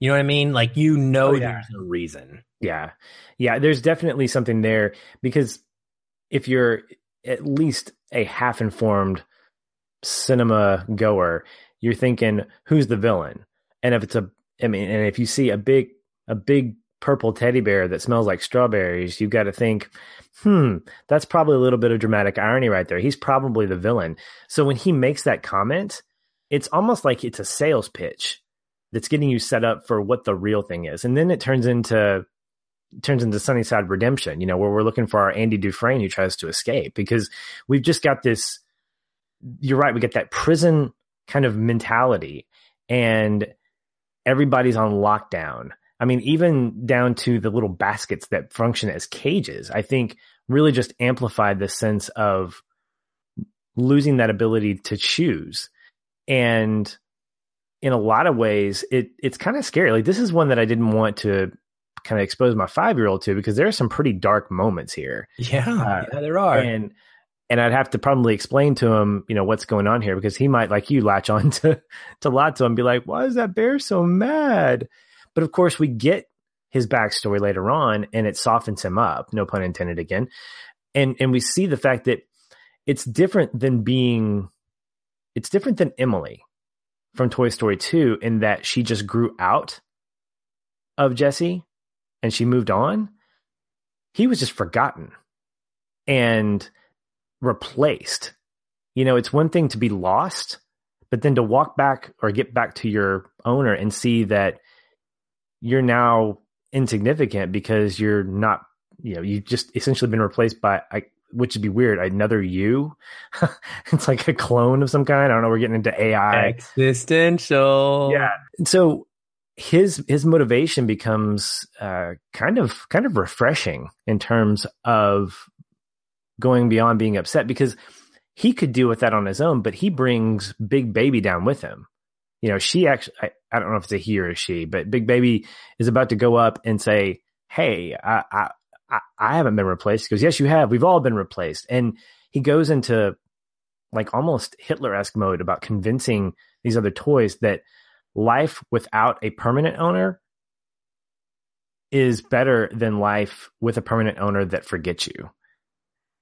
You know what I mean? Like you know, oh, yeah. there's a reason. Yeah, yeah. There's definitely something there because if you're at least a half informed cinema goer, you're thinking, who's the villain? And if it's a, I mean, and if you see a big, a big purple teddy bear that smells like strawberries, you've got to think, hmm, that's probably a little bit of dramatic irony right there. He's probably the villain. So when he makes that comment, it's almost like it's a sales pitch that's getting you set up for what the real thing is. And then it turns into turns into Sunnyside Redemption, you know, where we're looking for our Andy Dufresne who tries to escape because we've just got this you're right, we get that prison kind of mentality and everybody's on lockdown. I mean, even down to the little baskets that function as cages, I think really just amplified the sense of losing that ability to choose. And in a lot of ways, it it's kind of scary. Like this is one that I didn't want to kind of expose my five year old to because there are some pretty dark moments here. Yeah, uh, yeah, there are. And and I'd have to probably explain to him, you know, what's going on here because he might, like you, latch on to to Lotso and be like, "Why is that bear so mad?" But of course, we get his backstory later on, and it softens him up. No pun intended again. And and we see the fact that it's different than being, it's different than Emily from Toy Story 2 in that she just grew out of Jesse and she moved on. He was just forgotten and replaced. You know, it's one thing to be lost, but then to walk back or get back to your owner and see that you're now insignificant because you're not, you know, you've just essentially been replaced by, which would be weird, another you. it's like a clone of some kind. I don't know. We're getting into AI. Existential. Yeah. So his his motivation becomes uh, kind of kind of refreshing in terms of going beyond being upset because he could deal with that on his own, but he brings Big Baby down with him. You know, she actually, I, I don't know if it's a he or a she, but Big Baby is about to go up and say, Hey, I, I, I, I haven't been replaced. He goes, Yes, you have. We've all been replaced. And he goes into like almost Hitler esque mode about convincing these other toys that life without a permanent owner is better than life with a permanent owner that forgets you.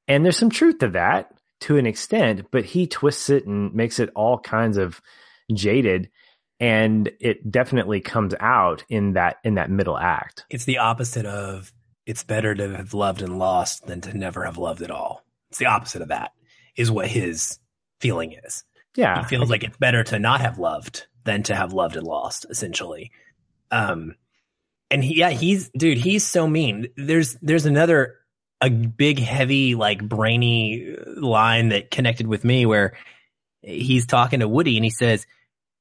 And there's some truth to that to an extent, but he twists it and makes it all kinds of jaded and it definitely comes out in that in that middle act. It's the opposite of it's better to have loved and lost than to never have loved at all. It's the opposite of that is what his feeling is. Yeah. He feels like it's better to not have loved than to have loved and lost essentially. Um and he, yeah, he's dude, he's so mean. There's there's another a big, heavy, like brainy line that connected with me where he's talking to Woody and he says,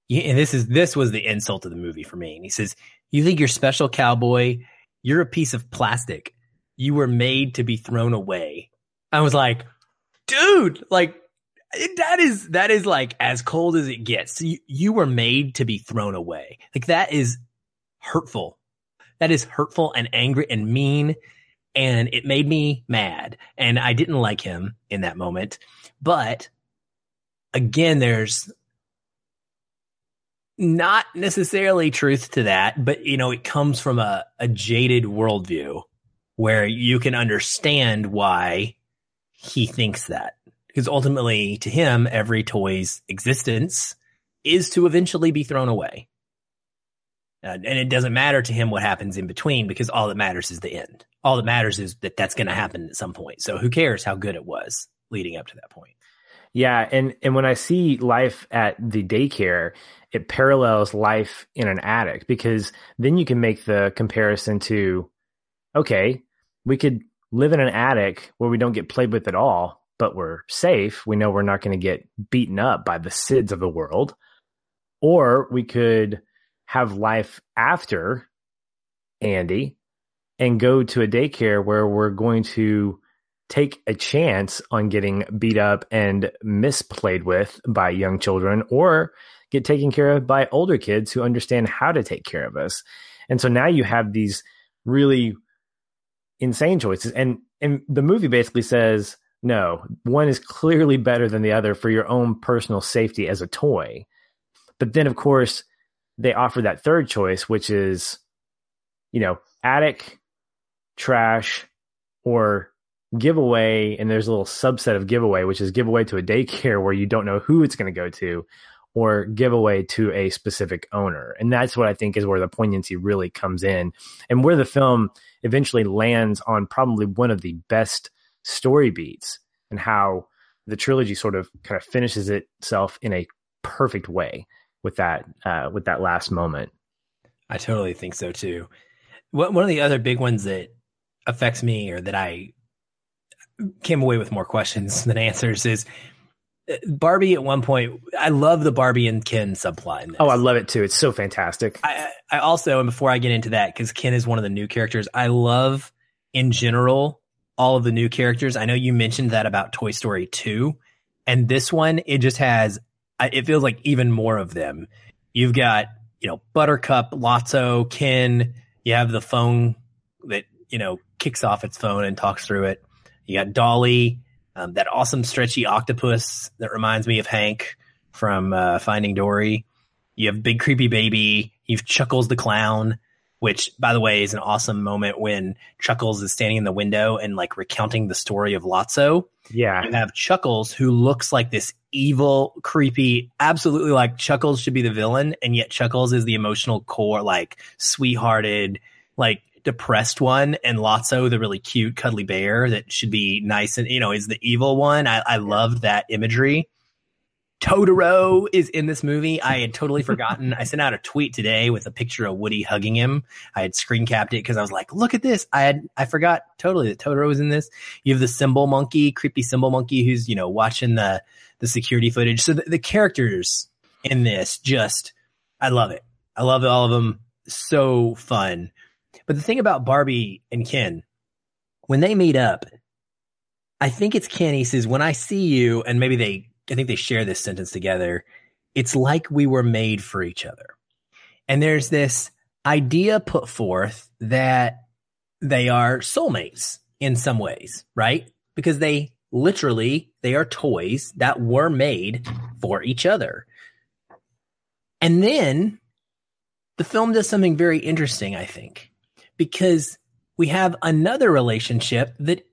and this is, this was the insult of the movie for me. And he says, you think you're special cowboy? You're a piece of plastic. You were made to be thrown away. I was like, dude, like that is, that is like as cold as it gets. You, you were made to be thrown away. Like that is hurtful. That is hurtful and angry and mean and it made me mad and I didn't like him in that moment. But again, there's not necessarily truth to that, but you know, it comes from a, a jaded worldview where you can understand why he thinks that. Because ultimately, to him, every toy's existence is to eventually be thrown away. Uh, and it doesn't matter to him what happens in between because all that matters is the end. All that matters is that that's going to happen at some point. So who cares how good it was leading up to that point? Yeah, and and when I see life at the daycare, it parallels life in an attic because then you can make the comparison to okay, we could live in an attic where we don't get played with at all, but we're safe. We know we're not going to get beaten up by the Sids of the world. Or we could have life after Andy and go to a daycare where we're going to take a chance on getting beat up and misplayed with by young children or get taken care of by older kids who understand how to take care of us. And so now you have these really insane choices and and the movie basically says no, one is clearly better than the other for your own personal safety as a toy. But then of course they offer that third choice, which is, you know, attic, trash, or giveaway. And there's a little subset of giveaway, which is giveaway to a daycare where you don't know who it's going to go to, or giveaway to a specific owner. And that's what I think is where the poignancy really comes in and where the film eventually lands on probably one of the best story beats and how the trilogy sort of kind of finishes itself in a perfect way with that uh, with that last moment. I totally think so too. One of the other big ones that affects me, or that I came away with more questions than answers, is Barbie. At one point, I love the Barbie and Ken subplot. Oh, I love it too. It's so fantastic. I, I also, and before I get into that, because Ken is one of the new characters, I love in general all of the new characters. I know you mentioned that about Toy Story 2. And this one, it just has it feels like even more of them. You've got, you know, Buttercup, Lotso, Ken. You have the phone that, you know, kicks off its phone and talks through it. You got Dolly. Um, that awesome stretchy octopus that reminds me of Hank from uh, Finding Dory. You have Big Creepy Baby. You've Chuckles the Clown, which, by the way, is an awesome moment when Chuckles is standing in the window and like recounting the story of Lotso. Yeah. You have Chuckles, who looks like this evil, creepy, absolutely like Chuckles should be the villain, and yet Chuckles is the emotional core, like sweethearted, like depressed one, and Lotso, the really cute, cuddly bear that should be nice and you know is the evil one. I, I loved that imagery. Totoro is in this movie. I had totally forgotten. I sent out a tweet today with a picture of Woody hugging him. I had screen capped it because I was like, look at this. I had, I forgot totally that Totoro was in this. You have the cymbal monkey, creepy cymbal monkey who's, you know, watching the, the security footage. So the, the characters in this just, I love it. I love all of them. So fun. But the thing about Barbie and Ken, when they meet up, I think it's Ken. He says, when I see you, and maybe they I think they share this sentence together. It's like we were made for each other. And there's this idea put forth that they are soulmates in some ways, right? Because they literally, they are toys that were made for each other. And then the film does something very interesting, I think, because we have another relationship that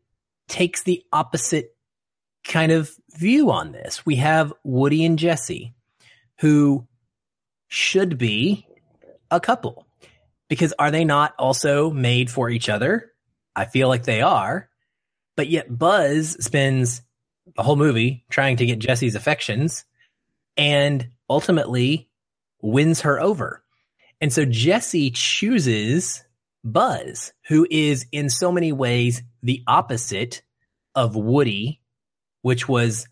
takes the opposite kind of view on this. We have Woody and Jesse, who should be a couple. Because are they not also made for each other? I feel like they are. But yet Buzz spends the whole movie trying to get Jesse's affections and ultimately wins her over. And so Jesse chooses Buzz, who is in so many ways the opposite of Woody which was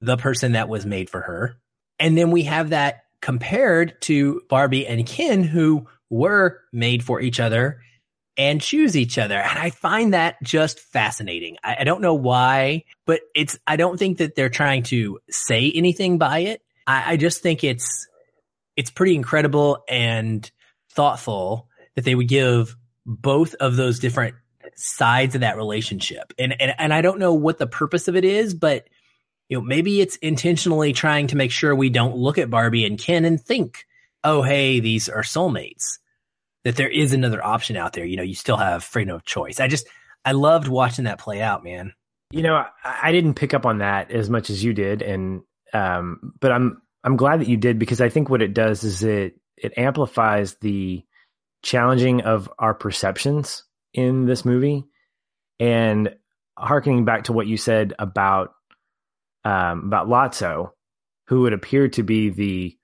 the person that was made for her. And then we have that compared to Barbie and Ken, who were made for each other and choose each other. And I find that just fascinating. I, I, don't know why, but it's, I don't think that they're trying to say anything by it. I, I just think it's, it's pretty incredible and thoughtful that they would give both of those different sides of that relationship. And, and, and I don't know what the purpose of it is, but you know, maybe it's intentionally trying to make sure we don't look at Barbie and Ken and think, oh, hey, these are soulmates. That there is another option out there. You know, you still have freedom of choice. I just, I loved watching that play out, man. You know, I, I didn't pick up on that as much as you did, and um, but I'm I'm glad that you did because I think what it does is it it amplifies the challenging of our perceptions in this movie. And harkening back to what you said about um, about Lotso, who would appear to be the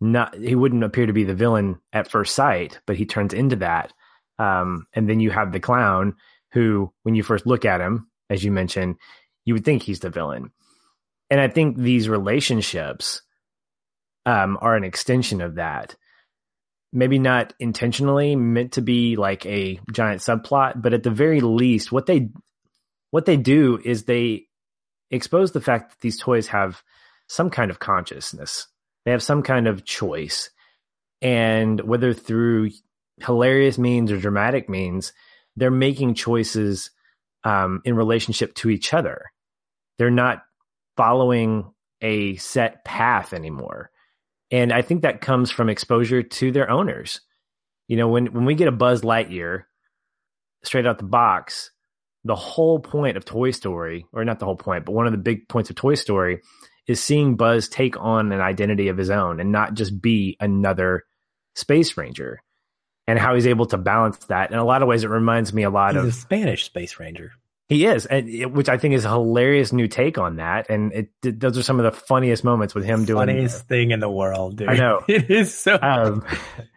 not he wouldn't appear to be the villain at first sight, but he turns into that. Um, and then you have the clown who, when you first look at him, as you mentioned, you would think he's the villain. And I think these relationships um, are an extension of that maybe not intentionally meant to be like a giant subplot, but at the very least, what they what they do is they expose the fact that these toys have some kind of consciousness. They have some kind of choice. And whether through hilarious means or dramatic means, they're making choices um, in relationship to each other. They're not following a set path anymore. And I think that comes from exposure to their owners. You know, when, when we get a Buzz Lightyear straight out the box, the whole point of Toy Story, or not the whole point, but one of the big points of Toy Story is seeing Buzz take on an identity of his own and not just be another Space Ranger and how he's able to balance that. In a lot of ways, it reminds me a lot he's of a Spanish Space Ranger. He is, and it, which I think is a hilarious new take on that. And it, it those are some of the funniest moments with him doing funniest thing in the world. Dude. I know it is so. Um,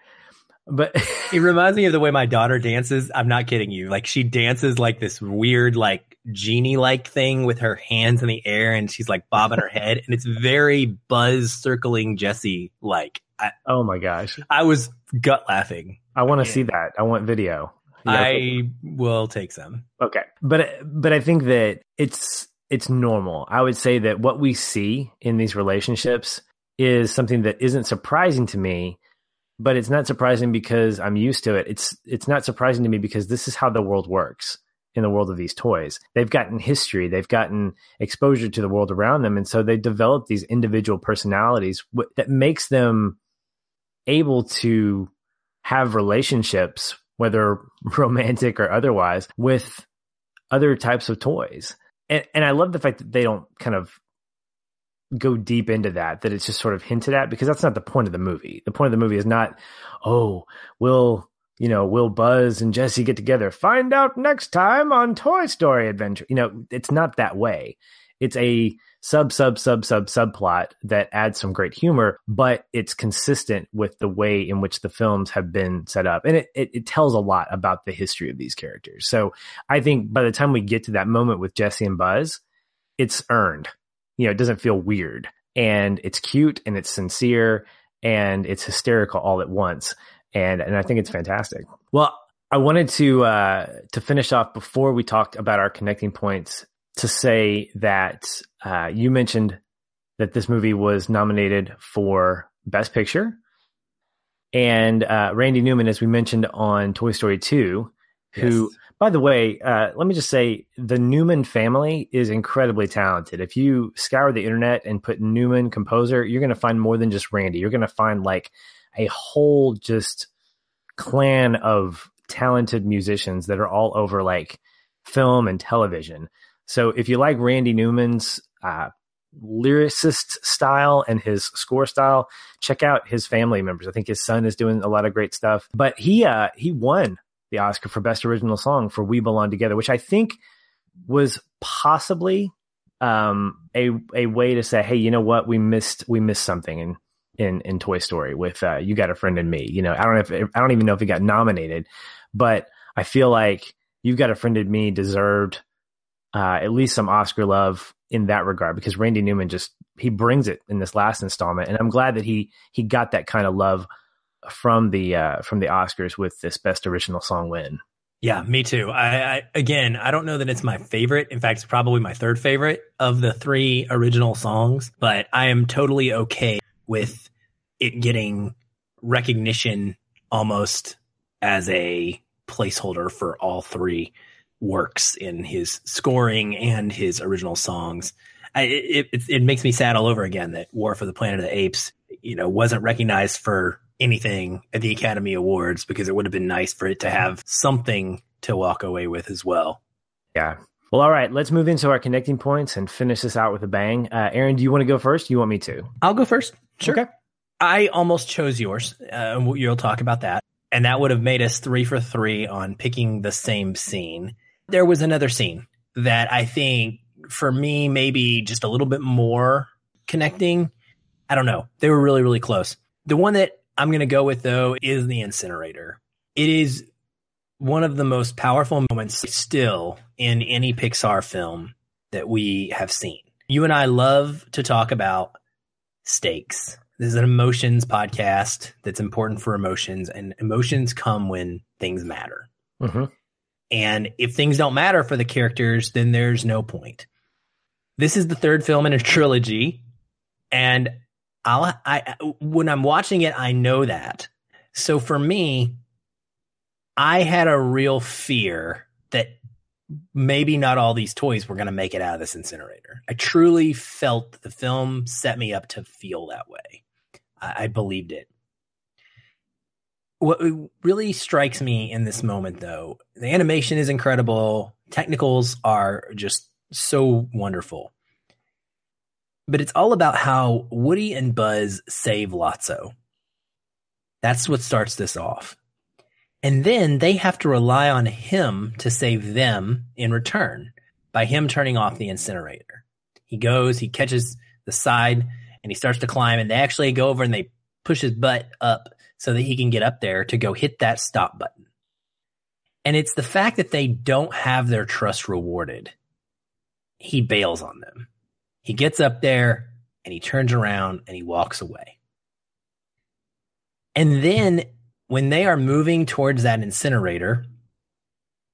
but it reminds me of the way my daughter dances. I'm not kidding you. Like she dances like this weird, like genie like thing with her hands in the air, and she's like bobbing her head, and it's very Buzz circling Jesse like. oh my gosh! I was gut laughing. I want to see that. I want video. I will take some. Okay. But but I think that it's it's normal. I would say that what we see in these relationships is something that isn't surprising to me, but it's not surprising because I'm used to it. It's it's not surprising to me because this is how the world works. in the world of these toys. They've gotten history, they've gotten exposure to the world around them, and so they develop these individual personalities that makes them able to have relationships, whether romantic or otherwise, with other types of toys. And, and I love the fact that they don't kind of go deep into that, that it's just sort of hinted at because that's not the point of the movie. The point of the movie is not, oh, will you know, will Buzz and Jesse get together? Find out next time on Toy Story Adventure. You know, it's not that way. It's a sub, sub, sub, sub, subplot that adds some great humor, but it's consistent with the way in which the films have been set up. And it, it, it tells a lot about the history of these characters. So I think by the time we get to that moment with Jesse and Buzz, it's earned. You know, it doesn't feel weird and it's cute and it's sincere and it's hysterical all at once and and I think it's fantastic. Well, I wanted to uh, to finish off before we talked about our connecting points to say that uh, you mentioned that this movie was nominated for Best Picture, and uh, Randy Newman, as we mentioned on Toy Story Two, who. Yes. By the way, uh, let me just say the Newman family is incredibly talented. If you scour the internet and put Newman composer, you're going to find more than just Randy. You're going to find like a whole just clan of talented musicians that are all over like film and television. So if you like Randy Newman's uh, lyricist style and his score style, check out his family members. I think his son is doing a lot of great stuff. But he uh, he won the Oscar for Best Original Song for "We Belong Together," which I think was possibly um, a a way to say, hey, you know what, we missed we missed something, and in in Toy Story with uh, "You Got a Friend in Me." You know, I don't know if I don't even know if it got nominated, but I feel like You've Got a Friend in Me" deserved uh, at least some Oscar love in that regard because Randy Newman just he brings it in this last installment, and I'm glad that he he got that kind of love from the uh, from the Oscars with this Best Original Song win. Yeah, me too. I, I, again, I don't know that it's my favorite. In fact, it's probably my third favorite of the three original songs, but I am totally okay with it getting recognition almost as a placeholder for all three works in his scoring and his original songs. I, it, it, it makes me sad all over again that War for the Planet of the Apes, you know, wasn't recognized for anything at the Academy Awards because it would have been nice for it to have something to walk away with as well. Yeah. Well, all right, let's move into our connecting points and finish this out with a bang. Uh, Aaron, do you want to go first? you want me to? I'll go first. Sure. Okay. I almost chose yours. Uh, you'll talk about that. And that would have made us three for three on picking the same scene. There was another scene that I think for me, maybe just a little bit more connecting. I don't know. They were really, really close. The one that I'm going to go with though is the incinerator. It is one of the most powerful moments still in any Pixar film that we have seen. You and I love to talk about stakes this is an emotions podcast that's important for emotions, and emotions come when things matter. Mm-hmm. And if things don't matter for the characters, then there's no point. This is the third film in a trilogy, and I'll I when I'm watching it, I know that. So for me, I had a real fear that maybe not all these toys were going to make it out of this incinerator. I truly felt the film set me up to feel that way. I, I believed it. What really strikes me in this moment, though, the animation is incredible. Technicals are just so wonderful. But it's all about how Woody and Buzz save Lotso. That's what starts this off. And then they have to rely on him to save them in return by him turning off the incinerator. He goes, he catches the side and he starts to climb and they actually go over and they push his butt up so that he can get up there to go hit that stop button. And it's the fact that they don't have their trust rewarded. He bails on them. He gets up there and he turns around and he walks away. And then when they are moving towards that incinerator,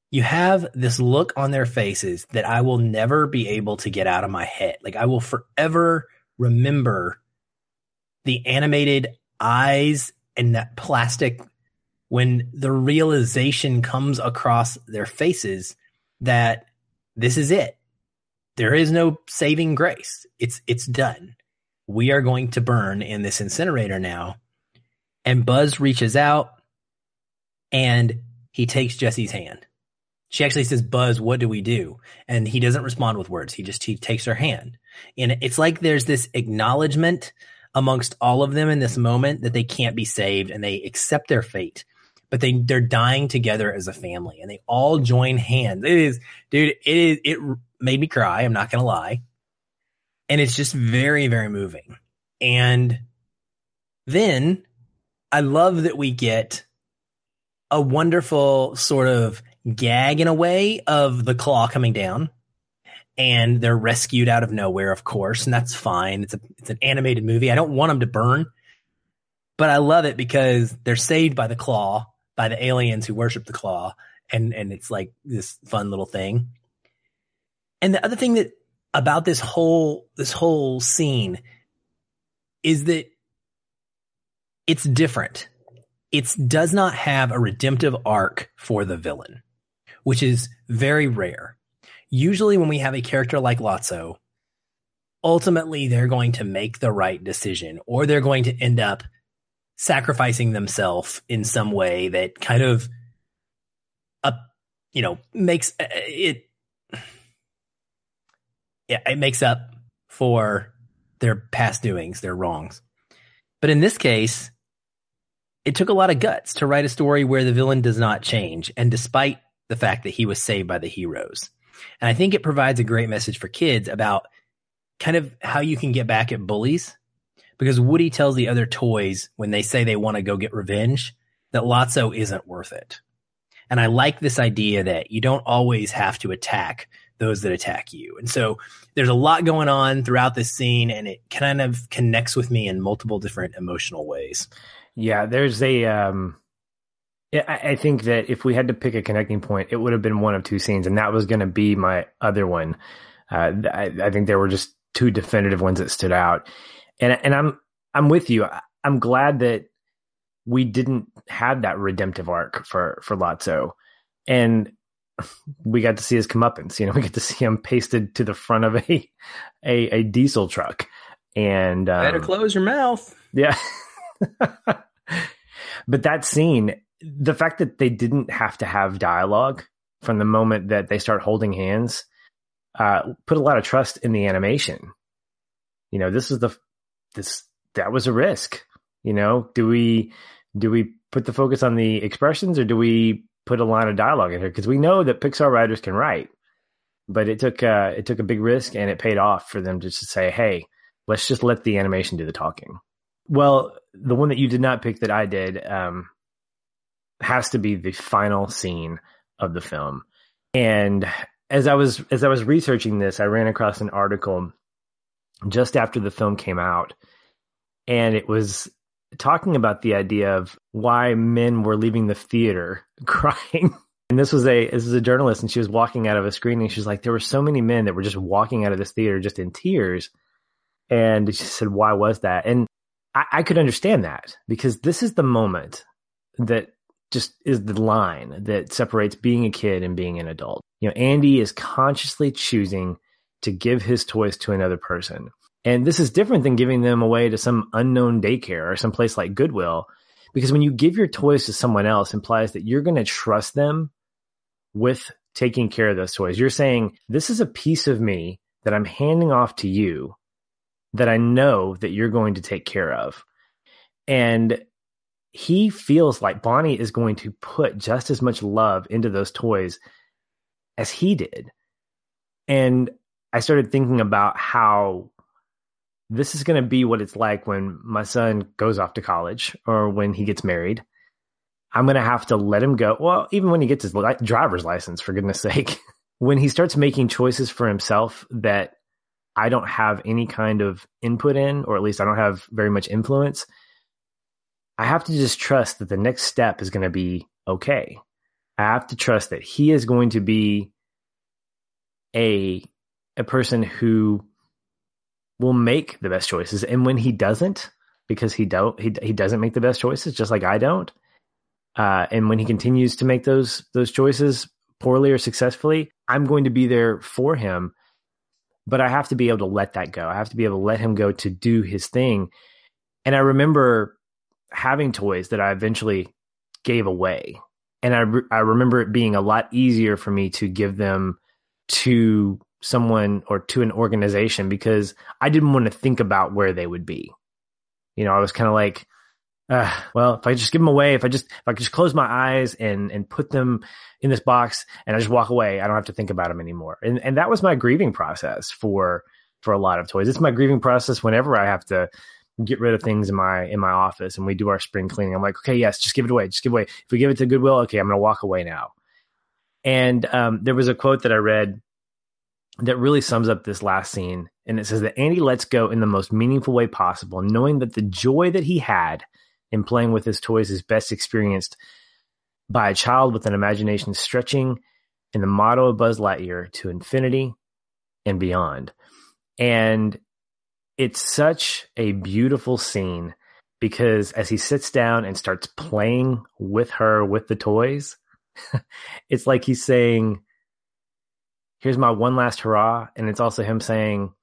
you have this look on their faces that I will never be able to get out of my head. Like I will forever remember the animated eyes and that plastic when the realization comes across their faces that this is it. There is no saving grace. It's it's done. We are going to burn in this incinerator now. And Buzz reaches out and he takes Jesse's hand. She actually says, Buzz, what do we do? And he doesn't respond with words. He just, he takes her hand. And it's like there's this acknowledgement amongst all of them in this moment that they can't be saved and they accept their fate. But they, they're dying together as a family and they all join hands. It is, dude, it is, it made me cry. I'm not to lie. And it's just very, very moving. And then I love that we get a wonderful sort of gag in a way of the claw coming down and they're rescued out of nowhere, of course, and that's fine. It's a it's an animated movie. I don't want them to burn, but I love it because they're saved by the claw, by the aliens who worship the claw, and and it's like this fun little thing. And the other thing that about this whole this whole scene is that it's different. It does not have a redemptive arc for the villain which is very rare. Usually, when we have a character like Lotso, ultimately they're going to make the right decision or they're going to end up sacrificing themselves in some way that kind of uh, you know makes uh, it yeah it makes up for their past doings their wrongs but in this case it took a lot of guts to write a story where the villain does not change and despite the fact that he was saved by the heroes. And I think it provides a great message for kids about kind of how you can get back at bullies because Woody tells the other toys when they say they want to go get revenge that Lotso isn't worth it. And I like this idea that you don't always have to attack those that attack you. And so there's a lot going on throughout this scene and it kind of connects with me in multiple different emotional ways. Yeah, there's a um I think that if we had to pick a connecting point, it would have been one of two scenes, and that was going to be my other one. Uh, I, I, think there were just two definitive ones that stood out, and and I'm I'm with you. I'm glad that we didn't have that redemptive arc for for Lotso, and we got to see his comeuppance. You know, we get to see him pasted to the front of a a, a diesel truck, and um, better close your mouth. Yeah. but that scene the fact that they didn't have to have dialogue from the moment that they start holding hands uh, put a lot of trust in the animation. You know, this is the this that was a risk. You know, do we do we put the focus on the expressions or do we put a line of dialogue in here? Because we know that Pixar writers can write, but it took uh, it took a big risk and it paid off for them just to say, "Hey, let's just let the animation do the talking." Well, the one that you did not pick that I did, um, has to be the final scene of the film. And as I was as I was researching this, I ran across an article just after the film came out, and it was talking about the idea of why men were leaving the theater crying. And this was a this was a journalist, and she was walking out of a screening. She's like, there were so many men that were just walking out of this theater just in tears. And she said, why was that? And I could understand that because this is the moment that just is the line that separates being a kid and being an adult. You know, Andy is consciously choosing to give his toys to another person. And this is different than giving them away to some unknown daycare or some place like Goodwill. Because when you give your toys to someone else implies that you're going to trust them with taking care of those toys. You're saying, this is a piece of me that I'm handing off to you that I know that you're going to take care of. And he feels like Bonnie is going to put just as much love into those toys as he did. And I started thinking about how this is going to be what it's like when my son goes off to college or when he gets married. I'm going to have to let him go. Well, even when he gets his li- driver's license, for goodness sake, when he starts making choices for himself that I don't have any kind of input in, or at least I don't have very much influence, I have to just trust that the next step is going to be okay. I have to trust that he is going to be a a person who will make the best choices and when he doesn't because he don't he, he doesn't make the best choices just like I don't uh, and when he continues to make those those choices poorly or successfully, I'm going to be there for him. But I have to be able to let that go. I have to be able to let him go to do his thing. And I remember having toys that I eventually gave away. And I, re- I remember it being a lot easier for me to give them to someone or to an organization because I didn't want to think about where they would be. You know, I was kind of like, uh, well, if I just give them away, if I just if I just close my eyes and and put them in this box and I just walk away, I don't have to think about them anymore. And and that was my grieving process for for a lot of toys. It's my grieving process whenever I have to get rid of things in my in my office and we do our spring cleaning. I'm like, okay, yes, just give it away, just give it away. If we give it to Goodwill, okay, I'm gonna walk away now. And um, there was a quote that I read that really sums up this last scene. And it says that Andy lets go in the most meaningful way possible, knowing that the joy that he had in playing with his toys is best experienced by a child with an imagination stretching in the motto of Buzz Lightyear to infinity and beyond. And it's such a beautiful scene because as he sits down and starts playing with her with the toys, it's like he's saying, here's my one last hurrah. And it's also him saying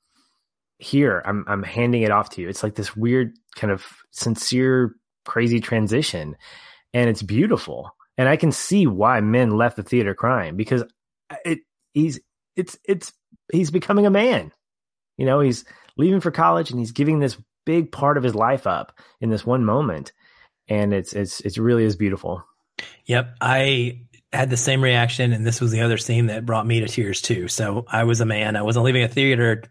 here i'm i'm handing it off to you. It's like this weird kind of sincere crazy transition. And it's beautiful. And i can see why men left the theater crying because it he's it's it's he's becoming a man. You know he's leaving for college and he's giving this big part of his life up in this one moment and it's it's it's really is beautiful yep i had the same reaction, and this was the other scene that brought me to tears too. So I was a man. I wasn't leaving a theater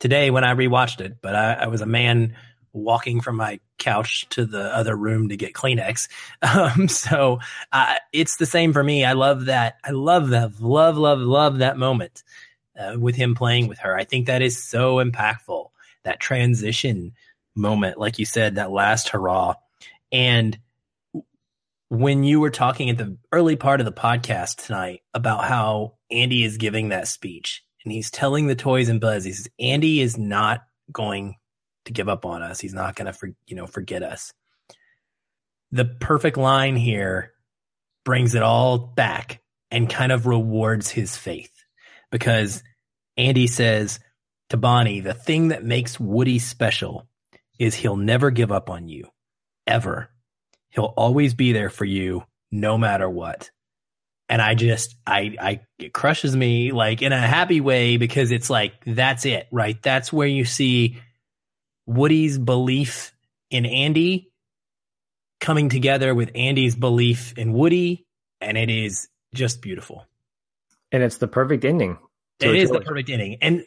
today when I rewatched it, but I, I was a man walking from my couch to the other room to get Kleenex. Um, so uh, it's the same for me. I love that. I love that. Love, love, love that moment uh, with him playing with her. I think that is so impactful. That transition moment, like you said, that last hurrah. And when you were talking at the early part of the podcast tonight about how Andy is giving that speech and he's telling the toys and Buzz, he says, Andy is not going to give up on us. He's not going to, you know, forget us. The perfect line here brings it all back and kind of rewards his faith because Andy says to Bonnie, the thing that makes Woody special is he'll never give up on you ever He'll always be there for you no matter what. And I just, I, I, it crushes me like in a happy way because it's like, that's it, right? That's where you see Woody's belief in Andy coming together with Andy's belief in Woody. And it is just beautiful. And it's the perfect ending. It is the perfect ending. And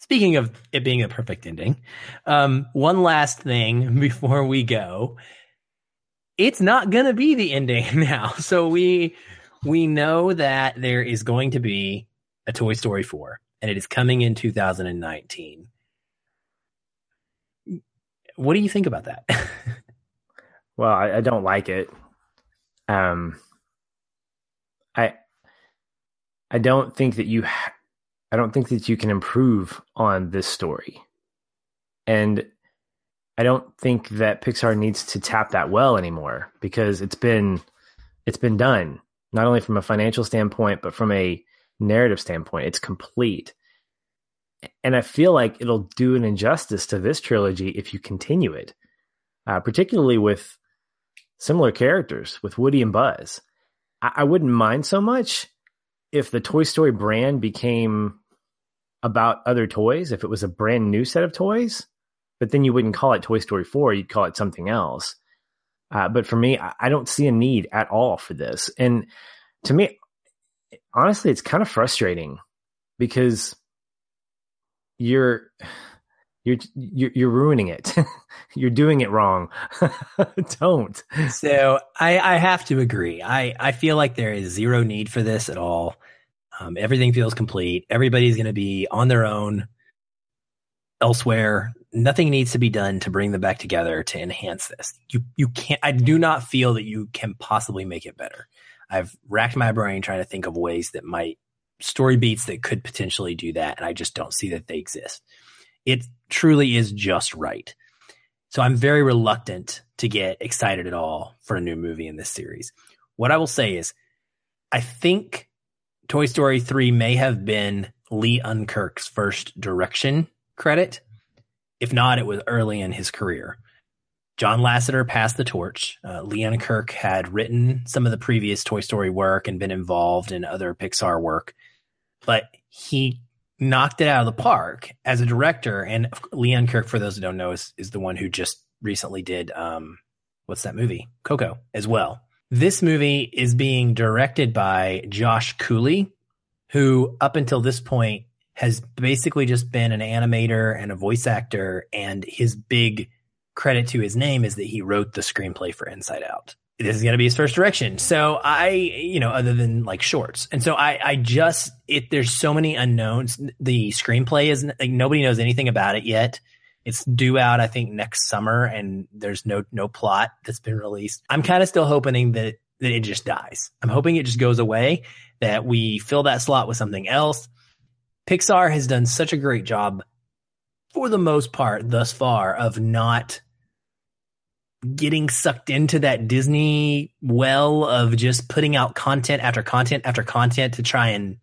speaking of it being a perfect ending, um, one last thing before we go it's not going to be the ending now. So we we know that there is going to be a Toy Story 4 and it is coming in 2019. What do you think about that? well, I, I, don't like it. Um, I I don't think that you ha- I don't think that you can improve on this story. And I don't think that Pixar needs to tap that well anymore because it's been it's been done not only from a financial standpoint but from a narrative standpoint. It's complete. And I feel like it'll do an injustice to this trilogy if you continue it, uh, particularly with similar characters with Woody and Buzz. I-, I wouldn't mind so much if the Toy Story brand became about other toys, if it was a brand new set of toys but then you wouldn't call it Toy Story 4, you'd call it something else. Uh, but for me, I don't see a need at all for this. And to me, honestly, it's kind of frustrating because you're you're you're, ruining it. you're doing it wrong. don't. So I, I have to agree. I, I feel like there is zero need for this at all. Um, everything feels complete. Everybody's going to be on their own elsewhere nothing needs to be done to bring them back together to enhance this. You you can't. I do not feel that you can possibly make it better. I've racked my brain trying to think of ways that might story beats that could potentially do that, and I just don't see that they exist. It truly is just right. So I'm very reluctant to get excited at all for a new movie in this series. What I will say is, I think Toy Story 3 may have been Lee Unkrich's first direction credit. If not, it was early in his career. John Lasseter passed the torch. Uh, Lee Unkrich had written some of the previous Toy Story work and been involved in other Pixar work, but he knocked it out of the park as a director. And Lee Unkrich, for those who don't know, is, is the one who just recently did um, what's that movie? Coco as well. This movie is being directed by Josh Cooley, who up until this point has basically just been an animator and a voice actor. And his big credit to his name is that he wrote the screenplay for Inside Out. This is going to be his first direction. So I, you know, other than like shorts. And so I, I just, it, there's so many unknowns. The screenplay is like nobody knows anything about it yet. It's due out, I think, next summer, and there's no no plot that's been released. I'm kind of still hoping that that it just dies. I'm hoping it just goes away. That we fill that slot with something else. Pixar has done such a great job, for the most part, thus far, of not getting sucked into that Disney well of just putting out content after content after content to try and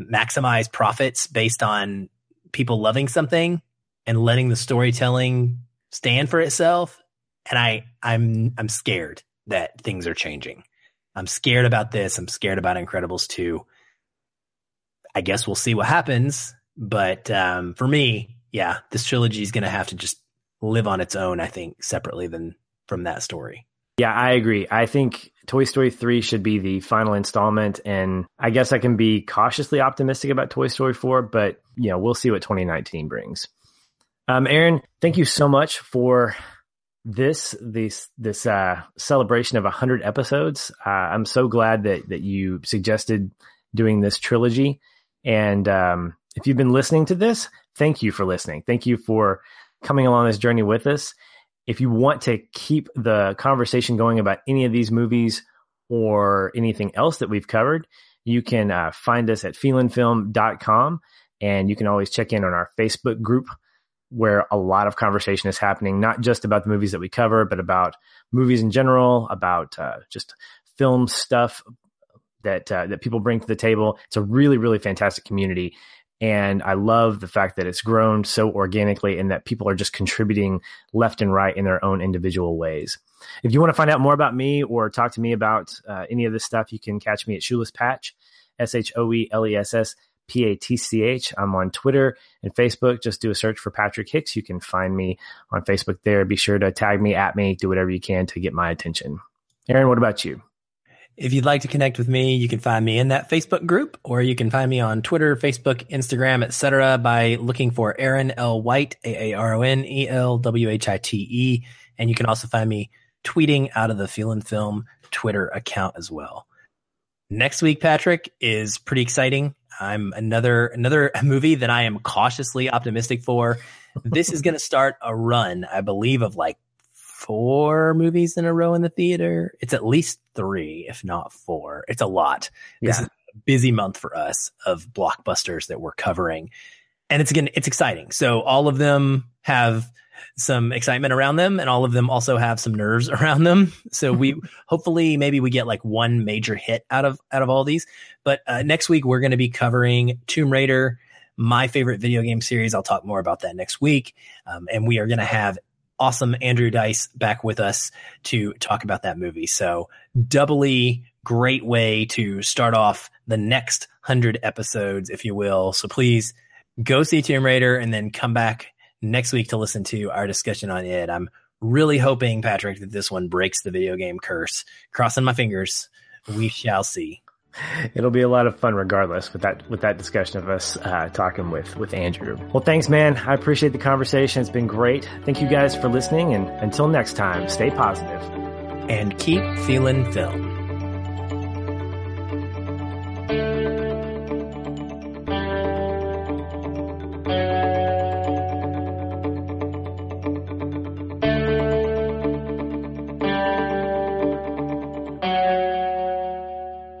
maximize profits based on people loving something and letting the storytelling stand for itself. And I, I'm, I'm scared that things are changing. I'm scared about this. I'm scared about Incredibles 2. I guess we'll see what happens. But um, for me, yeah, this trilogy is going to have to just live on its own, I think, separately than from that story. Yeah, I agree. I think Toy Story 3 should be the final installment. And I guess I can be cautiously optimistic about Toy Story 4, but, you know, we'll see what 2019 brings. Um, Aaron, thank you so much for this this this uh, celebration of 100 episodes. Uh, I'm so glad that that you suggested doing this trilogy. And um, if you've been listening to this, thank you for listening. Thank you for coming along this journey with us. If you want to keep the conversation going about any of these movies or anything else that we've covered, you can uh, find us at feelinfilm.com and you can always check in on our Facebook group where a lot of conversation is happening, not just about the movies that we cover, but about movies in general, about uh, just film stuff that uh, that people bring to the table. It's a really, really fantastic community, and I love the fact that it's grown so organically and that people are just contributing left and right in their own individual ways. If you want to find out more about me or talk to me about uh, any of this stuff, you can catch me at Shoeless Patch, S H O E L E S S P A T C H. I'm on Twitter and Facebook. Just do a search for Patrick Hicks. You can find me on Facebook there. Be sure to tag me, at me, do whatever you can to get my attention. Aaron, what about you? If you'd like to connect with me, you can find me in that Facebook group, or you can find me on Twitter, Facebook, Instagram, etc. by looking for Aaron L. White, A A R O N E L W H I T E. And you can also find me tweeting out of the Feelin' Film Twitter account as well. Next week, Patrick, is pretty exciting. I'm another another movie that I am cautiously optimistic for. This is going to start a run, I believe, of like four movies in a row in the theater. It's at least three, if not four. It's a lot. Yeah. This is a busy month for us of blockbusters that we're covering, and it's again it's exciting. So all of them have some excitement around them and all of them also have some nerves around them so we hopefully maybe we get like one major hit out of out of all these but uh, next week we're going to be covering tomb raider my favorite video game series i'll talk more about that next week um, and we are going to have awesome andrew dice back with us to talk about that movie so doubly great way to start off the next 100 episodes if you will so please go see tomb raider and then come back next week to listen to our discussion on it. I'm really hoping, Patrick, that this one breaks the video game curse. Crossing my fingers. We shall see. It'll be a lot of fun, regardless, with that with that discussion of us uh, talking with with Andrew. Well, thanks, man. I appreciate the conversation. It's been great. Thank you guys for listening, and until next time, stay positive and keep feeling film.